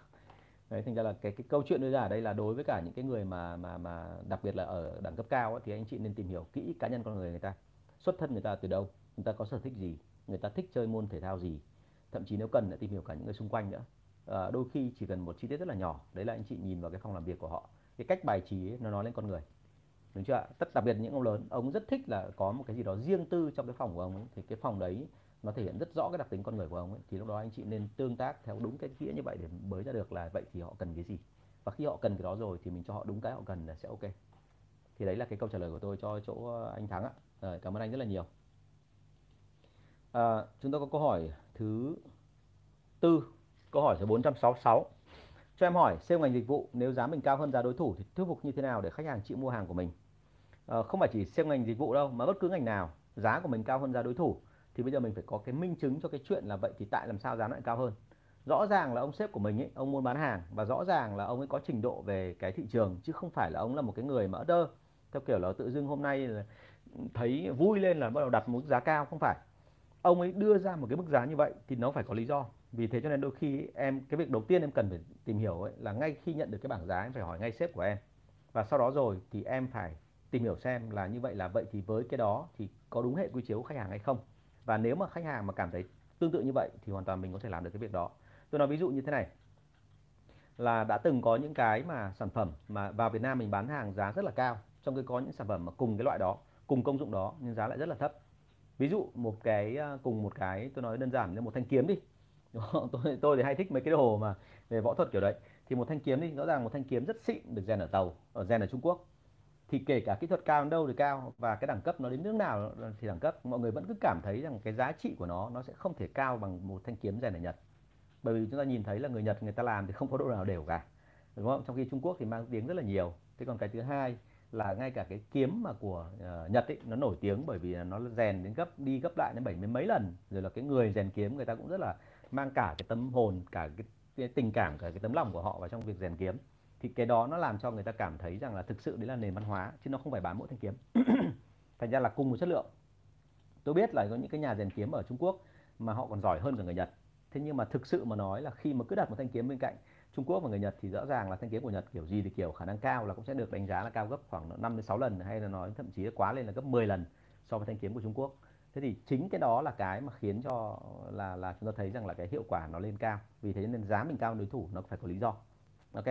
đấy thành ra là cái cái câu chuyện đưa ra ở đây là đối với cả những cái người mà mà mà đặc biệt là ở đẳng cấp cao ấy, thì anh chị nên tìm hiểu kỹ cá nhân con người người ta. Xuất thân người ta từ đâu người ta có sở thích gì người ta thích chơi môn thể thao gì. Thậm chí nếu cần lại tìm hiểu cả những người xung quanh nữa. À, đôi khi chỉ cần một chi tiết rất là nhỏ đấy là anh chị nhìn vào cái phòng làm việc của họ cái cách bài trí ấy, nó nói lên con người. Đúng chưa ạ? Tất đặc biệt những ông lớn ông rất thích là có một cái gì đó riêng tư trong cái phòng của ông ấy. Thì cái phòng đấy nó thể hiện rất rõ cái đặc tính con người của ông ấy. Thì lúc đó anh chị nên tương tác theo đúng cái nghĩa như vậy để mới ra được là vậy thì họ cần cái gì. Và khi họ cần cái đó rồi thì mình cho họ đúng cái họ cần là sẽ ok. Thì đấy là cái câu trả lời của tôi cho chỗ anh Thắng ạ. Rồi, cảm ơn anh rất là nhiều. À, chúng ta có câu hỏi thứ tư câu hỏi số 466 cho em hỏi sale ngành dịch vụ nếu giá mình cao hơn giá đối thủ thì thuyết phục như thế nào để khách hàng chịu mua hàng của mình? À, không phải chỉ sale ngành dịch vụ đâu mà bất cứ ngành nào giá của mình cao hơn giá đối thủ thì bây giờ mình phải có cái minh chứng cho cái chuyện là vậy thì tại làm sao giá lại cao hơn? Rõ ràng là ông sếp của mình ấy ông muốn bán hàng và rõ ràng là ông ấy có trình độ về cái thị trường chứ không phải là ông là một cái người mà đơ. Theo kiểu là tự dưng hôm nay là thấy vui lên là bắt đầu đặt mức giá cao không phải. Ông ấy đưa ra một cái mức giá như vậy thì nó phải có lý do vì thế cho nên đôi khi em, cái việc đầu tiên em cần phải tìm hiểu ấy là ngay khi nhận được cái bảng giá em phải hỏi ngay sếp của em. Và sau đó rồi thì em phải tìm hiểu xem là như vậy là vậy thì với cái đó thì có đúng hệ quy chiếu của khách hàng hay không. Và nếu mà khách hàng mà cảm thấy tương tự như vậy thì hoàn toàn mình có thể làm được cái việc đó. Tôi nói ví dụ như thế này, là đã từng có những cái mà sản phẩm mà vào Việt Nam mình bán hàng giá rất là cao, trong khi có những sản phẩm mà cùng cái loại đó, cùng công dụng đó nhưng giá lại rất là thấp. Ví dụ một cái à, cùng một cái tôi nói đơn giản như một thanh kiếm đi. tôi tôi thì hay thích mấy cái đồ mà về võ thuật kiểu đấy. Thì một thanh kiếm đi rõ ràng một thanh kiếm rất xịn được rèn ở tàu ở rèn ở Trung Quốc. Thì kể cả kỹ thuật cao đến đâu thì cao và cái đẳng cấp nó đến nước nào thì đẳng cấp mọi người vẫn cứ cảm thấy rằng cái giá trị của nó nó sẽ không thể cao bằng một thanh kiếm rèn ở Nhật. Bởi vì chúng ta nhìn thấy là người Nhật người ta làm thì không có độ nào đều cả đúng không? Trong khi Trung Quốc thì mang tiếng rất là nhiều. Thế còn cái thứ hai là ngay cả cái kiếm mà của uh, Nhật ấy nó nổi tiếng bởi vì nó rèn đến gấp đi gấp lại đến bảy mươi mấy lần. Rồi là cái người rèn kiếm người ta cũng rất là mang cả cái tâm hồn cả cái, cái tình cảm cả cái tấm lòng của họ vào trong việc rèn kiếm. Thì cái đó nó làm cho người ta cảm thấy rằng là thực sự đấy là nền văn hóa chứ nó không phải bán mỗi thanh kiếm. Thành ra là cùng một chất lượng. Tôi biết là có những cái nhà rèn kiếm ở Trung Quốc mà họ còn giỏi hơn cả người Nhật. Thế nhưng mà thực sự mà nói là khi mà cứ đặt một thanh kiếm bên cạnh Trung Quốc và người Nhật thì rõ ràng là thanh kiếm của Nhật kiểu gì thì kiểu khả năng cao là cũng sẽ được đánh giá là cao gấp khoảng 5 đến 6 lần hay là nói thậm chí quá lên là gấp 10 lần so với thanh kiếm của Trung Quốc. Thế thì chính cái đó là cái mà khiến cho là là chúng ta thấy rằng là cái hiệu quả nó lên cao. Vì thế nên giá mình cao hơn đối thủ nó phải có lý do. Ok.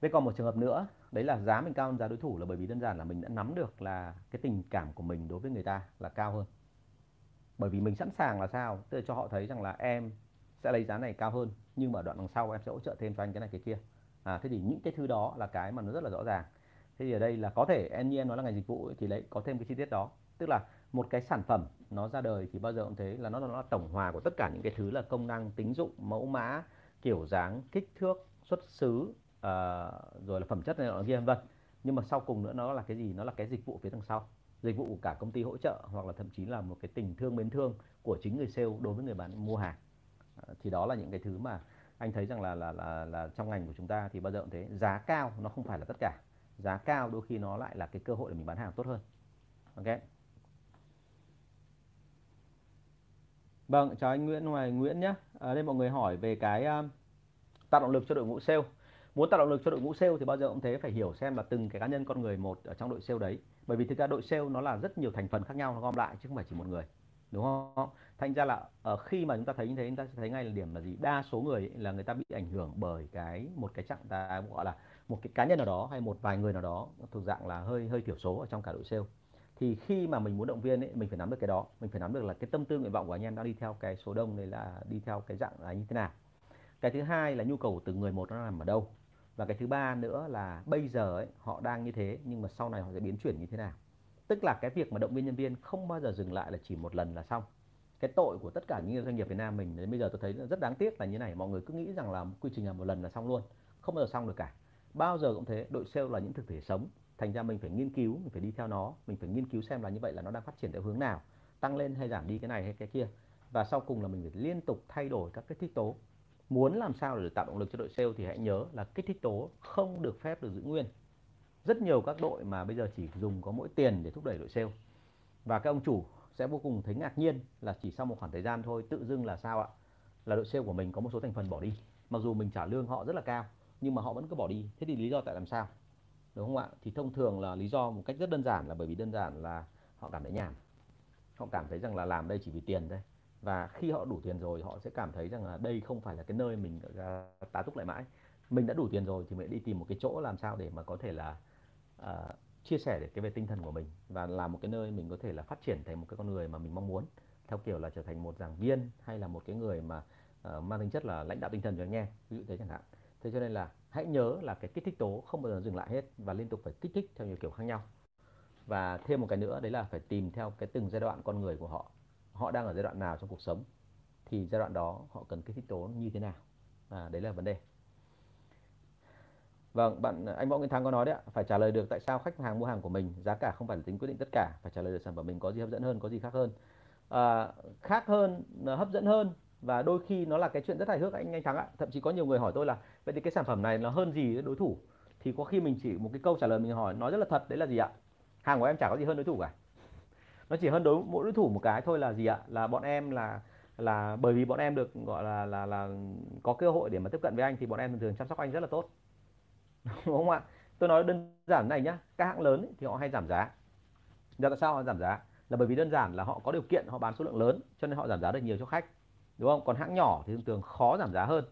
Thế còn một trường hợp nữa, đấy là giá mình cao hơn giá đối thủ là bởi vì đơn giản là mình đã nắm được là cái tình cảm của mình đối với người ta là cao hơn. Bởi vì mình sẵn sàng là sao? Tức là cho họ thấy rằng là em sẽ lấy giá này cao hơn nhưng mà đoạn đằng sau em sẽ hỗ trợ thêm cho anh cái này cái kia à, thế thì những cái thứ đó là cái mà nó rất là rõ ràng thế thì ở đây là có thể em như em nói là ngành dịch vụ ấy, thì lấy có thêm cái chi tiết đó tức là một cái sản phẩm nó ra đời thì bao giờ cũng thế là nó, nó là tổng hòa của tất cả những cái thứ là công năng tính dụng mẫu mã kiểu dáng kích thước xuất xứ uh, rồi là phẩm chất này nọ kia vân vân. Nhưng mà sau cùng nữa nó là cái gì? Nó là cái dịch vụ phía đằng sau. Dịch vụ của cả công ty hỗ trợ hoặc là thậm chí là một cái tình thương mến thương của chính người sale đối với người bán mua hàng. À, thì đó là những cái thứ mà anh thấy rằng là là là là trong ngành của chúng ta thì bao giờ cũng thế. Giá cao nó không phải là tất cả. Giá cao đôi khi nó lại là cái cơ hội để mình bán hàng tốt hơn. Ok? Vâng chào anh Nguyễn ngoài Nguyễn nhé À, đây mọi người hỏi về cái uh, tạo động lực cho đội ngũ sale. Muốn tạo động lực cho đội ngũ sale thì bao giờ cũng thế phải hiểu xem là từng cái cá nhân con người một ở trong đội sale đấy. Bởi vì thực ra đội sale nó là rất nhiều thành phần khác nhau nó gom lại chứ không phải chỉ một người đúng không? Thành ra là ở khi mà chúng ta thấy như thế chúng ta sẽ thấy ngay là điểm là gì? Đa số người ấy, là người ta bị ảnh hưởng bởi cái một cái trạng thái gọi là một cái cá nhân nào đó hay một vài người nào đó thuộc dạng là hơi hơi thiểu số ở trong cả đội sale thì khi mà mình muốn động viên ấy mình phải nắm được cái đó. Mình phải nắm được là cái tâm tư nguyện vọng của anh em đang đi theo cái số đông này là đi theo cái dạng là như thế nào. Cái thứ hai là nhu cầu của từng người một nó nằm ở đâu. Và cái thứ ba nữa là bây giờ ấy, họ đang như thế nhưng mà sau này họ sẽ biến chuyển như thế nào. Tức là cái việc mà động viên nhân viên không bao giờ dừng lại là chỉ một lần là xong. Cái tội của tất cả những doanh nghiệp Việt Nam mình đến bây giờ tôi thấy rất đáng tiếc là như này. Mọi người cứ nghĩ rằng là quy trình là một lần là xong luôn không bao giờ xong được cả. Bao giờ cũng thế đội sale là những thực thể sống thành ra mình phải nghiên cứu, mình phải đi theo nó, mình phải nghiên cứu xem là như vậy là nó đang phát triển theo hướng nào, tăng lên hay giảm đi cái này hay cái kia. Và sau cùng là mình phải liên tục thay đổi các kích thích tố. Muốn làm sao để tạo động lực cho đội sale thì hãy nhớ là kích thích tố không được phép được giữ nguyên. Rất nhiều các đội mà bây giờ chỉ dùng có mỗi tiền để thúc đẩy đội sale. Và các ông chủ sẽ vô cùng thấy ngạc nhiên là chỉ sau một khoảng thời gian thôi, tự dưng là sao ạ? Là đội sale của mình có một số thành phần bỏ đi. Mặc dù mình trả lương họ rất là cao, nhưng mà họ vẫn cứ bỏ đi. Thế thì lý do tại làm sao? Đúng không ạ? Thì thông thường là lý do một cách rất đơn giản là bởi vì đơn giản là họ cảm thấy nhàn họ cảm thấy rằng là làm đây chỉ vì tiền thôi. Và khi họ đủ tiền rồi họ sẽ cảm thấy rằng là đây không phải là cái nơi mình tá túc lại mãi. Mình đã đủ tiền rồi thì mình đi tìm một cái chỗ làm sao để mà có thể là uh, chia sẻ được cái về tinh thần của mình và là một cái nơi mình có thể là phát triển thành một cái con người mà mình mong muốn theo kiểu là trở thành một giảng viên hay là một cái người mà uh, mang tính chất là lãnh đạo tinh thần cho anh em ví dụ thế chẳng hạn. Thế cho nên là hãy nhớ là cái kích thích tố không bao giờ dừng lại hết và liên tục phải kích thích theo nhiều kiểu khác nhau. Và thêm một cái nữa đấy là phải tìm theo cái từng giai đoạn con người của họ. Họ đang ở giai đoạn nào trong cuộc sống thì giai đoạn đó họ cần kích thích tố như thế nào. À, đấy là vấn đề. Vâng, bạn anh Võ Nguyễn Thắng có nói đấy ạ, phải trả lời được tại sao khách hàng mua hàng của mình, giá cả không phải là tính quyết định tất cả, phải trả lời được sản phẩm mình có gì hấp dẫn hơn, có gì khác hơn. À, khác hơn, hấp dẫn hơn và đôi khi nó là cái chuyện rất hài hước anh anh Thắng ạ. Thậm chí có nhiều người hỏi tôi là vậy thì cái sản phẩm này nó hơn gì đối thủ? Thì có khi mình chỉ một cái câu trả lời mình hỏi nói rất là thật đấy là gì ạ? Hàng của em chả có gì hơn đối thủ cả. Nó chỉ hơn đối mỗi đối thủ một cái thôi là gì ạ? Là bọn em là là bởi vì bọn em được gọi là là là có cơ hội để mà tiếp cận với anh thì bọn em thường thường chăm sóc anh rất là tốt đúng không ạ tôi nói đơn giản này nhá các hãng lớn ấy, thì họ hay giảm giá giờ tại sao họ giảm giá là bởi vì đơn giản là họ có điều kiện họ bán số lượng lớn cho nên họ giảm giá được nhiều cho khách đúng không? Còn hãng nhỏ thì thường thường khó giảm giá hơn.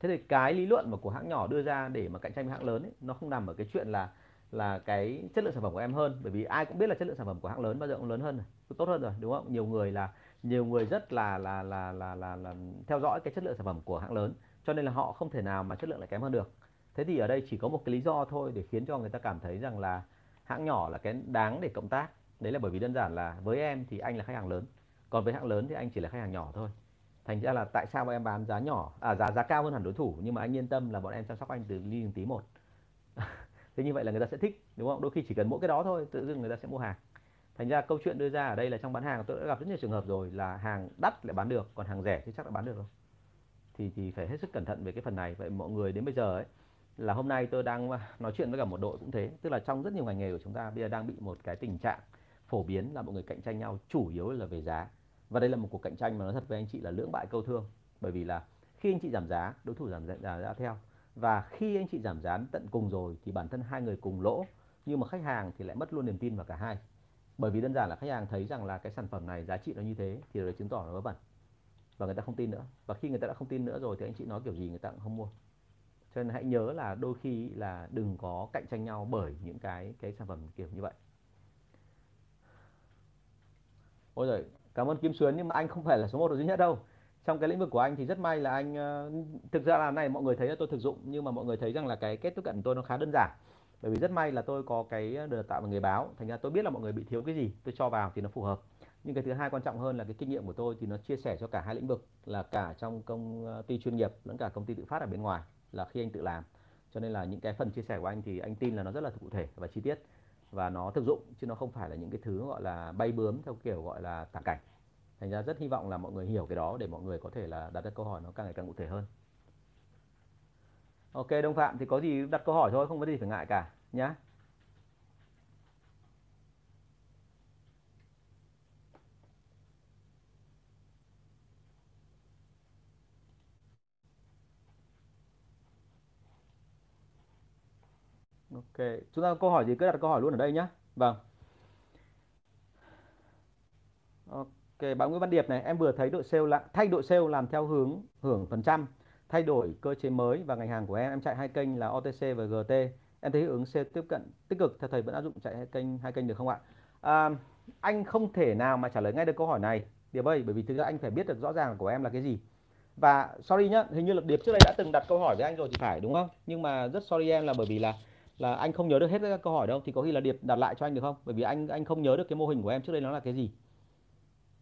Thế thì cái lý luận mà của hãng nhỏ đưa ra để mà cạnh tranh với hãng lớn ấy, nó không nằm ở cái chuyện là là cái chất lượng sản phẩm của em hơn. Bởi vì ai cũng biết là chất lượng sản phẩm của hãng lớn bao giờ cũng lớn hơn rồi tốt hơn rồi đúng không? Nhiều người là nhiều người rất là là là là là, là theo dõi cái chất lượng sản phẩm của hãng lớn cho nên là họ không thể nào mà chất lượng lại kém hơn được. Thế thì ở đây chỉ có một cái lý do thôi để khiến cho người ta cảm thấy rằng là hãng nhỏ là cái đáng để cộng tác. Đấy là bởi vì đơn giản là với em thì anh là khách hàng lớn còn với hãng lớn thì anh chỉ là khách hàng nhỏ thôi thành ra là tại sao em bán giá nhỏ à giá giá cao hơn hẳn đối thủ, nhưng mà anh yên tâm là bọn em chăm sóc anh từ ly từng tí một. Thế như vậy là người ta sẽ thích, đúng không? Đôi khi chỉ cần mỗi cái đó thôi, tự dưng người ta sẽ mua hàng. Thành ra câu chuyện đưa ra ở đây là trong bán hàng, tôi đã gặp rất nhiều trường hợp rồi là hàng đắt lại bán được, còn hàng rẻ thì chắc đã bán được đâu thì thì phải hết sức cẩn thận về cái phần này. Vậy mọi người đến bây giờ ấy, là hôm nay tôi đang à, nói chuyện với cả một đội cũng thế. Tức là trong rất nhiều ngành nghề của chúng ta, bây giờ đang bị một cái tình trạng phổ biến là mọi người cạnh tranh nhau chủ yếu là về giá và đây là một cuộc cạnh tranh mà nói thật với anh chị là lưỡng bại câu thương. Bởi vì là khi anh chị giảm giá đối thủ giảm giá, giá theo. Và khi anh chị giảm giá tận cùng rồi thì bản thân hai người cùng lỗ nhưng mà khách hàng thì lại mất luôn niềm tin vào cả hai. Bởi vì đơn giản là khách hàng thấy rằng là cái sản phẩm này giá trị nó như thế thì rồi chứng tỏ nó vớ vẩn. Và người ta không tin nữa. Và khi người ta đã không tin nữa rồi thì anh chị nói kiểu gì người ta cũng không mua. Cho nên hãy nhớ là đôi khi là đừng có cạnh tranh nhau bởi những cái cái sản phẩm kiểu như vậy. Ôi rồi cảm ơn kim xuyến nhưng mà anh không phải là số 1 duy nhất đâu. Trong cái lĩnh vực của anh thì rất may là anh ờ, thực ra là này, mọi người thấy là tôi thực dụng, nhưng mà mọi người thấy rằng là cái kết tiếp cận tôi nó khá đơn giản. Bởi vì rất may là tôi có cái ờ, đào tạo về nghề báo. Thành ra tôi biết là mọi người bị thiếu cái gì, tôi cho vào thì nó phù hợp. Nhưng cái thứ hai quan trọng hơn là cái kinh nghiệm của tôi thì nó chia sẻ cho cả hai lĩnh vực, là cả trong công ờ, ty chuyên nghiệp lẫn cả công ty tự phát ở bên ngoài là khi anh tự làm. Cho nên là những cái phần chia sẻ của anh thì anh tin là nó rất là cụ thể và chi tiết và nó thực dụng, chứ nó không phải là những cái thứ gọi là bay bướm theo kiểu gọi là tả cảnh. Thành ra rất hy vọng là mọi người hiểu cái đó để mọi người có thể là đặt ra câu hỏi nó càng ngày càng cụ thể hơn. Ok, đông phạm, thì có gì đặt câu hỏi thôi, không có gì phải ngại cả, nhá. Ok, chúng ta có câu hỏi gì cứ đặt câu hỏi luôn ở đây nhé. Vâng. Ok, bạn Nguyễn Văn Điệp này, em vừa thấy đội sale là thay đội sale làm theo hướng hưởng phần trăm, thay đổi cơ chế mới và ngành hàng của em, em chạy hai kênh là OTC và GT. Em thấy ứng sale tiếp cận tích cực, theo thầy vẫn áp dụng chạy hai kênh hai kênh được không ạ? À, anh không thể nào mà trả lời ngay được câu hỏi này, Điệp ơi, bởi vì thực ra anh phải biết được rõ ràng của em là cái gì. Và sorry nhá, hình như là Điệp trước đây đã từng đặt câu hỏi với anh rồi thì phải đúng không? Nhưng mà rất sorry em là bởi vì là là anh không nhớ được hết các câu hỏi đâu thì có khi là điệp đặt lại cho anh được không? Bởi vì anh anh không nhớ được cái mô hình của em trước đây nó là cái gì.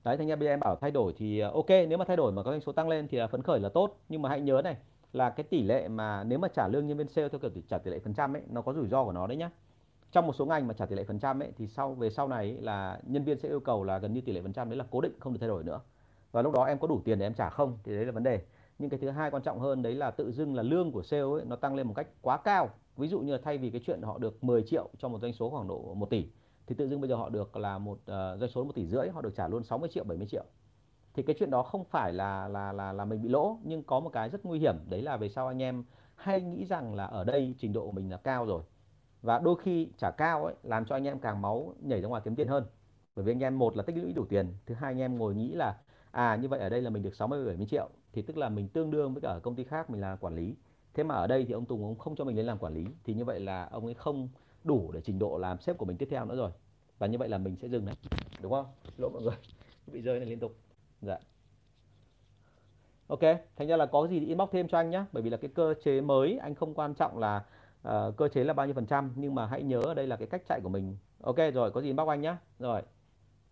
Đấy thành ra bây giờ em bảo thay đổi thì ờ, ok nếu mà thay đổi mà có doanh số tăng lên thì là phấn khởi là tốt. Nhưng mà hãy nhớ này là cái tỷ lệ mà nếu mà trả lương nhân viên sale theo kiểu trả tỷ lệ phần trăm ấy nó có rủi ro của nó đấy nhá. Trong một số ngành mà trả tỷ lệ phần trăm ấy thì sau về sau này ấy, là nhân viên sẽ yêu cầu là gần như tỷ lệ phần trăm đấy là cố định không được thay đổi nữa. Và lúc đó em có đủ tiền để em trả không thì đấy là vấn đề nhưng cái thứ hai quan trọng hơn đấy là tự dưng là lương của sale ấy nó tăng lên một cách quá cao. Ví dụ như là thay vì cái chuyện họ được 10 triệu cho một doanh số khoảng độ 1 tỷ thì tự dưng bây giờ họ được là một uh, doanh số một tỷ rưỡi họ được trả luôn 60 triệu 70 triệu. Thì cái chuyện đó không phải là là là là mình bị lỗ nhưng có một cái rất nguy hiểm đấy là về sau anh em hay nghĩ rằng là ở đây trình độ của mình là cao rồi. Và đôi khi trả cao ấy làm cho anh em càng máu nhảy ra ngoài kiếm tiền hơn. Bởi vì anh em một là tích lũy đủ tiền thứ hai anh em ngồi nghĩ là à như vậy ở đây là mình được 60 70 triệu thì tức là mình tương đương với cả công ty khác mình là quản lý. Thế mà ở đây thì ông Tùng ông không cho mình lên làm quản lý. Thì như vậy là ông ấy không đủ để trình độ làm sếp của mình tiếp theo nữa rồi. Và như vậy là mình sẽ dừng đấy. Đúng không? Lỗi mọi người. Bị rơi này liên tục. Dạ. Ok. Thành ra là có gì thì inbox thêm cho anh nhé bởi vì là cái cơ chế mới anh không quan trọng là uh, cơ chế là bao nhiêu phần trăm. Nhưng mà hãy nhớ ở đây là cái cách chạy của mình. Ok rồi có gì inbox anh nhé rồi.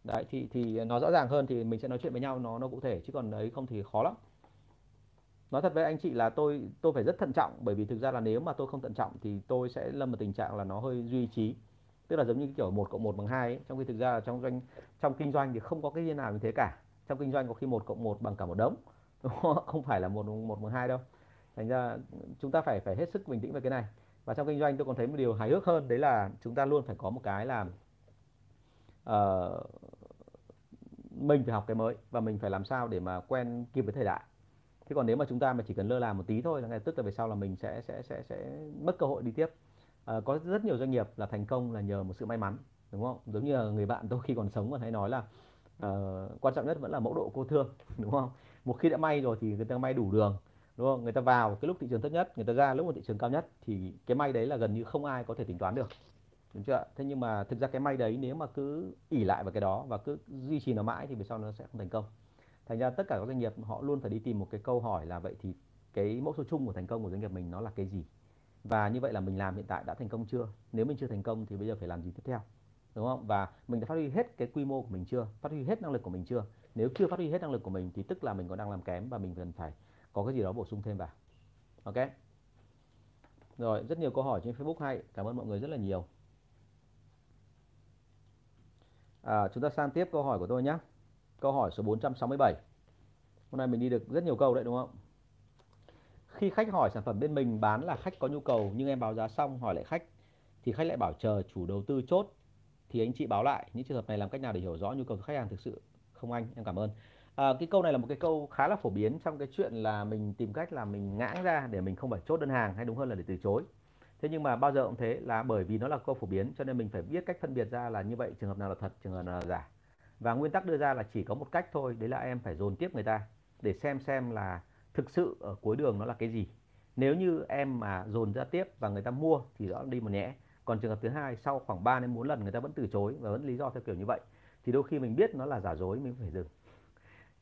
Đấy thì thì nó rõ ràng hơn thì mình sẽ nói chuyện với nhau. Nó nó cụ thể. Chứ còn đấy không thì khó lắm nói thật với anh chị là tôi tôi phải rất thận trọng bởi vì thực ra là nếu mà tôi không thận trọng thì tôi sẽ lâm vào tình trạng là nó hơi duy trí tức là giống như kiểu một cộng một bằng hai ấy. trong khi thực ra là trong doanh trong kinh doanh thì không có cái gì nào như thế cả. Trong kinh doanh có khi một cộng một bằng cả một đống không? Phải là một một bằng hai đâu. Thành ra chúng ta phải phải hết sức bình tĩnh về cái này. Và trong kinh doanh tôi còn thấy một điều hài hước hơn đấy là chúng ta luôn phải có một cái là uh, mình phải học cái mới và mình phải làm sao để mà quen kịp với thời đại thế còn nếu mà chúng ta mà chỉ cần lơ là một tí thôi là ngay tức là về sau là mình sẽ sẽ sẽ sẽ mất cơ hội đi tiếp. À, có rất nhiều doanh nghiệp là thành công là nhờ một sự may mắn đúng không? Giống như là người bạn tôi khi còn sống còn hay nói là uh, quan trọng nhất vẫn là mẫu độ cô thương đúng không? Một khi đã may rồi thì người ta may đủ đường đúng không? Người ta vào cái lúc thị trường thấp nhất người ta ra lúc một thị trường cao nhất thì cái may đấy là gần như không ai có thể tính toán được đúng chưa thế nhưng mà thực ra cái may đấy nếu mà cứ ỉ lại vào cái đó và cứ duy trì nó mãi thì về sau nó sẽ không thành công thành ra tất cả các doanh nghiệp họ luôn phải đi tìm một cái câu hỏi là vậy thì cái mẫu số chung của thành công của doanh nghiệp mình nó là cái gì? Và như vậy là mình làm hiện tại đã thành công chưa? Nếu mình chưa thành công thì bây giờ phải làm gì tiếp theo? Đúng không? Và mình đã phát huy hết cái quy mô của mình chưa? Phát huy hết năng lực của mình chưa? Nếu chưa phát huy hết năng lực của mình thì tức là mình còn đang làm kém và mình cần phải có cái gì đó bổ sung thêm vào. Ok? Rồi rất nhiều câu hỏi trên Facebook hay. Cảm ơn mọi người rất là nhiều. À, chúng ta sang tiếp câu hỏi của tôi nhé câu hỏi số 467 hôm nay mình đi được rất nhiều câu đấy đúng không? Khi khách hỏi sản phẩm bên mình bán là khách có nhu cầu nhưng em báo giá xong hỏi lại khách thì khách lại bảo chờ chủ đầu tư chốt thì anh chị báo lại. Những trường hợp này làm cách nào để hiểu rõ nhu cầu của khách hàng thực sự? Không anh em cảm ơn. À, cái câu này là một cái câu khá là phổ biến trong cái chuyện là mình tìm cách là mình ngãng ra để mình không phải chốt đơn hàng hay đúng hơn là để từ chối. Thế nhưng mà bao giờ cũng thế là bởi vì nó là câu phổ biến cho nên mình phải biết cách phân biệt ra là như vậy trường hợp nào là thật trường hợp nào là giả và nguyên tắc đưa ra là chỉ có một cách thôi, đấy là em phải dồn tiếp người ta để xem xem là thực sự ở cuối đường nó là cái gì. Nếu như em mà dồn ra tiếp và người ta mua thì rõ đi một nhẽ còn trường hợp thứ hai, sau khoảng 3 đến 4 lần người ta vẫn từ chối và vẫn lý do theo kiểu như vậy, thì đôi khi mình biết nó là giả dối mình phải dừng.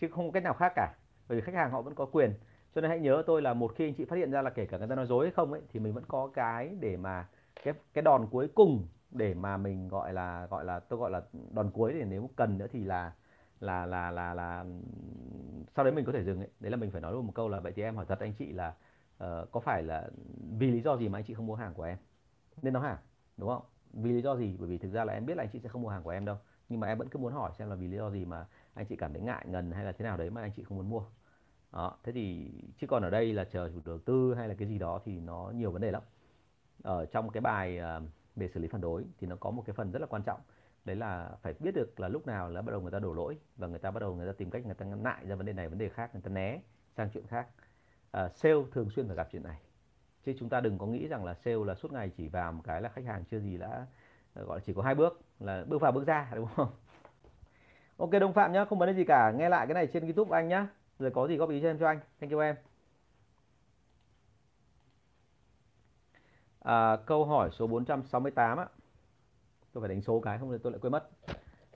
Chứ không có cách nào khác cả, bởi vì khách hàng họ vẫn có quyền. Cho nên hãy nhớ tôi là một khi anh chị phát hiện ra là kể cả người ta nói dối hay không ấy, thì mình vẫn có cái để mà cái cái đòn cuối cùng để mà mình gọi là gọi là tôi gọi là đòn cuối để nếu cần nữa thì là là là là là sau đấy mình có thể dừng ấy. Đấy là mình phải nói luôn một câu là vậy thì em hỏi thật anh chị là uh, có phải là vì lý do gì mà anh chị không mua hàng của em? Nên nó hàng đúng không? Vì lý do gì? Bởi vì thực ra là em biết là anh chị sẽ không mua hàng của em đâu. Nhưng mà em vẫn cứ muốn hỏi xem là vì lý do gì mà anh chị cảm thấy ngại ngần hay là thế nào đấy mà anh chị không muốn mua. Đó thế thì chứ còn ở đây là chờ chủ đầu tư hay là cái gì đó thì nó nhiều vấn đề lắm. Ở trong cái bài uh, để xử lý phản đối thì nó có một cái phần rất là quan trọng. Đấy là phải biết được là lúc nào là bắt đầu người ta đổ lỗi và người ta bắt đầu người ta tìm cách người ta ngại ra vấn đề này vấn đề khác người ta né sang chuyện khác. À, sale thường xuyên phải gặp chuyện này. Chứ chúng ta đừng có nghĩ rằng là sale là suốt ngày chỉ vào một cái là khách hàng chưa gì đã ờ, gọi là chỉ có hai bước là bước vào bước ra đúng không? Ok đồng phạm nhá không vấn đề gì cả. Nghe lại cái này trên youtube anh nhá. Rồi có gì góp ý cho em cho anh. Thank you em. À, câu hỏi số 468 á. Tôi phải đánh số cái không thì tôi lại quên mất.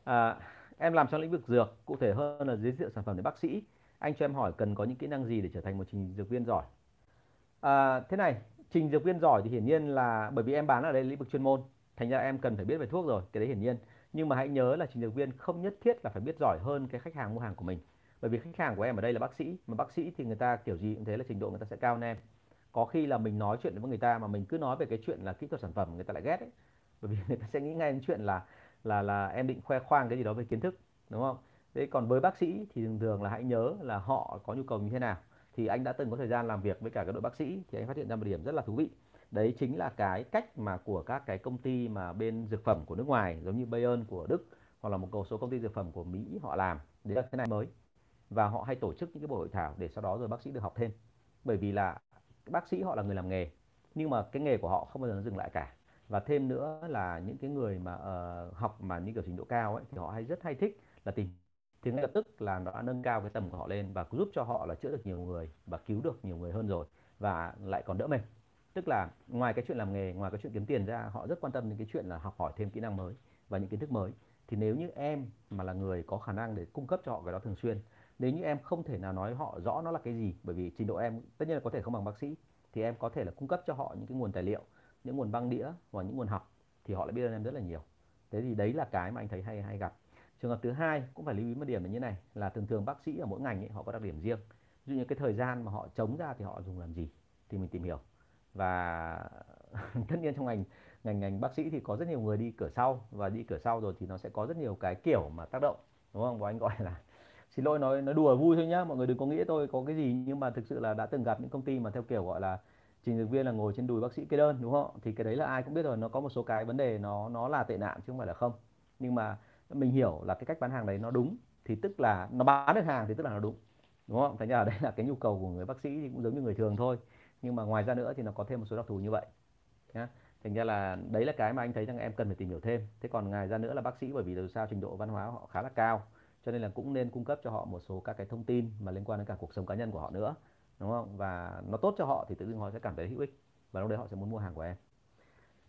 À, em làm trong lĩnh vực dược cụ thể hơn là giới thiệu sản phẩm đến bác sĩ. Anh cho em hỏi cần có những kỹ năng gì để trở thành một trình dược viên giỏi? À, thế này trình dược viên giỏi thì hiển nhiên là bởi vì em bán ở đây lĩnh vực chuyên môn thành ra em cần phải biết về thuốc rồi cái đấy hiển nhiên. Nhưng mà hãy nhớ là trình dược viên không nhất thiết là phải biết giỏi hơn cái khách hàng mua hàng của mình. Bởi vì khách hàng của em ở đây là bác sĩ mà bác sĩ thì người ta kiểu gì cũng thế là trình độ người ta sẽ cao hơn em có khi là mình nói chuyện với người ta mà mình cứ nói về cái chuyện là kỹ thuật sản phẩm người ta lại ghét ấy. Bởi vì người ta sẽ nghĩ ngay đến chuyện là là là em định khoe khoang cái gì đó về kiến thức, đúng không? Thế còn với bác sĩ thì thường thường là hãy nhớ là họ có nhu cầu như thế nào. Thì anh đã từng có thời gian làm việc với cả các đội bác sĩ thì anh phát hiện ra một điểm rất là thú vị. Đấy chính là cái cách mà của các cái công ty mà bên dược phẩm của nước ngoài, giống như Bayern của Đức hoặc là một số công ty dược phẩm của Mỹ họ làm, đấy là cái này mới. Và họ hay tổ chức những cái buổi hội thảo để sau đó rồi bác sĩ được học thêm. Bởi vì là bác sĩ họ là người làm nghề nhưng mà cái nghề của họ không bao giờ nó dừng lại cả. Và thêm nữa là những cái người mà uh, học mà như kiểu trình độ cao ấy thì họ hay rất hay thích là tìm thì ngay lập tức là nó đã nâng cao cái tầm của họ lên và giúp cho họ là chữa được nhiều người và cứu được nhiều người hơn rồi và lại còn đỡ mệt. Tức là ngoài cái chuyện làm nghề ngoài cái chuyện kiếm tiền ra họ rất quan tâm đến cái chuyện là học hỏi thêm kỹ năng mới và những kiến thức mới. Thì nếu như em mà là người có khả năng để cung cấp cho họ cái đó thường xuyên nếu như em không thể nào nói họ rõ nó là cái gì bởi vì trình độ em tất nhiên là có thể không bằng bác sĩ thì em có thể là cung cấp cho họ những cái nguồn tài liệu những nguồn băng đĩa và những nguồn học thì họ lại biết ơn em rất là nhiều. Thế thì đấy là cái mà anh thấy hay hay gặp. Trường hợp thứ hai cũng phải lưu ý một điểm là như này là thường thường bác sĩ ở mỗi ngành ấy, họ có đặc điểm riêng. Ví dụ như cái thời gian mà họ chống ra thì họ dùng làm gì thì mình tìm hiểu. Và tất nhiên trong ngành ngành ngành bác sĩ thì có rất nhiều người đi cửa sau và đi cửa sau rồi thì nó sẽ có rất nhiều cái kiểu mà tác động đúng không? Và anh gọi là xin lỗi, nói nói đùa vui thôi nhá. Mọi người đừng có nghĩ tôi có cái gì nhưng mà thực sự là đã từng gặp những công ty mà theo kiểu, gọi là, trình dược viên là ngồi trên đùi bác sĩ kê đơn, đúng không? Thì cái đấy là ai cũng biết rồi, nó có một số cái vấn đề nó nó là tệ nạn chứ không phải là không. Nhưng mà mình hiểu là cái cách bán hàng đấy nó đúng, thì tức là, nó bán được hàng thì tức là nó đúng đúng không? Thành ra ở đây là cái nhu cầu của người bác sĩ thì cũng giống như người thường thôi. Nhưng mà ngoài ra nữa thì nó có thêm một số đặc thù như vậy, nhá. Thành ra là đấy là cái mà anh thấy rằng em cần phải tìm hiểu thêm. Thế còn ngoài ra nữa là bác sĩ, bởi vì dù sao trình độ văn hóa họ khá là cao cho nên là cũng nên cung cấp cho họ một số các cái thông tin mà liên quan đến cả cuộc sống cá nhân của họ nữa đúng không và nó tốt cho họ thì tự dưng họ sẽ cảm thấy hữu ích và lúc đấy họ sẽ muốn mua hàng của em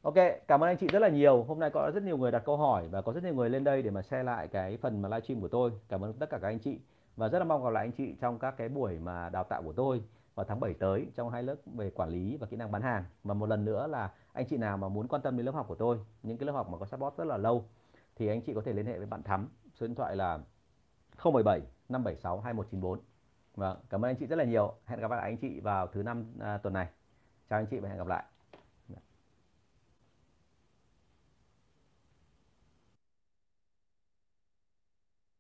Ok, cảm ơn anh chị rất là nhiều. Hôm nay có rất nhiều người đặt câu hỏi và có rất nhiều người lên đây để mà share lại cái phần mà livestream của tôi. Cảm ơn tất cả các anh chị và rất là mong gặp lại anh chị trong các cái buổi mà đào tạo của tôi vào tháng 7 tới trong hai lớp về quản lý và kỹ năng bán hàng. Và một lần nữa là anh chị nào mà muốn quan tâm đến lớp học của tôi, những cái lớp học mà có support rất là lâu thì anh chị có thể liên hệ với bạn Thắm. Số điện thoại là 077 576 2194. Vâng, cảm ơn anh chị rất là nhiều. Hẹn gặp lại anh chị vào thứ năm à, tuần này. Chào anh chị và hẹn gặp lại.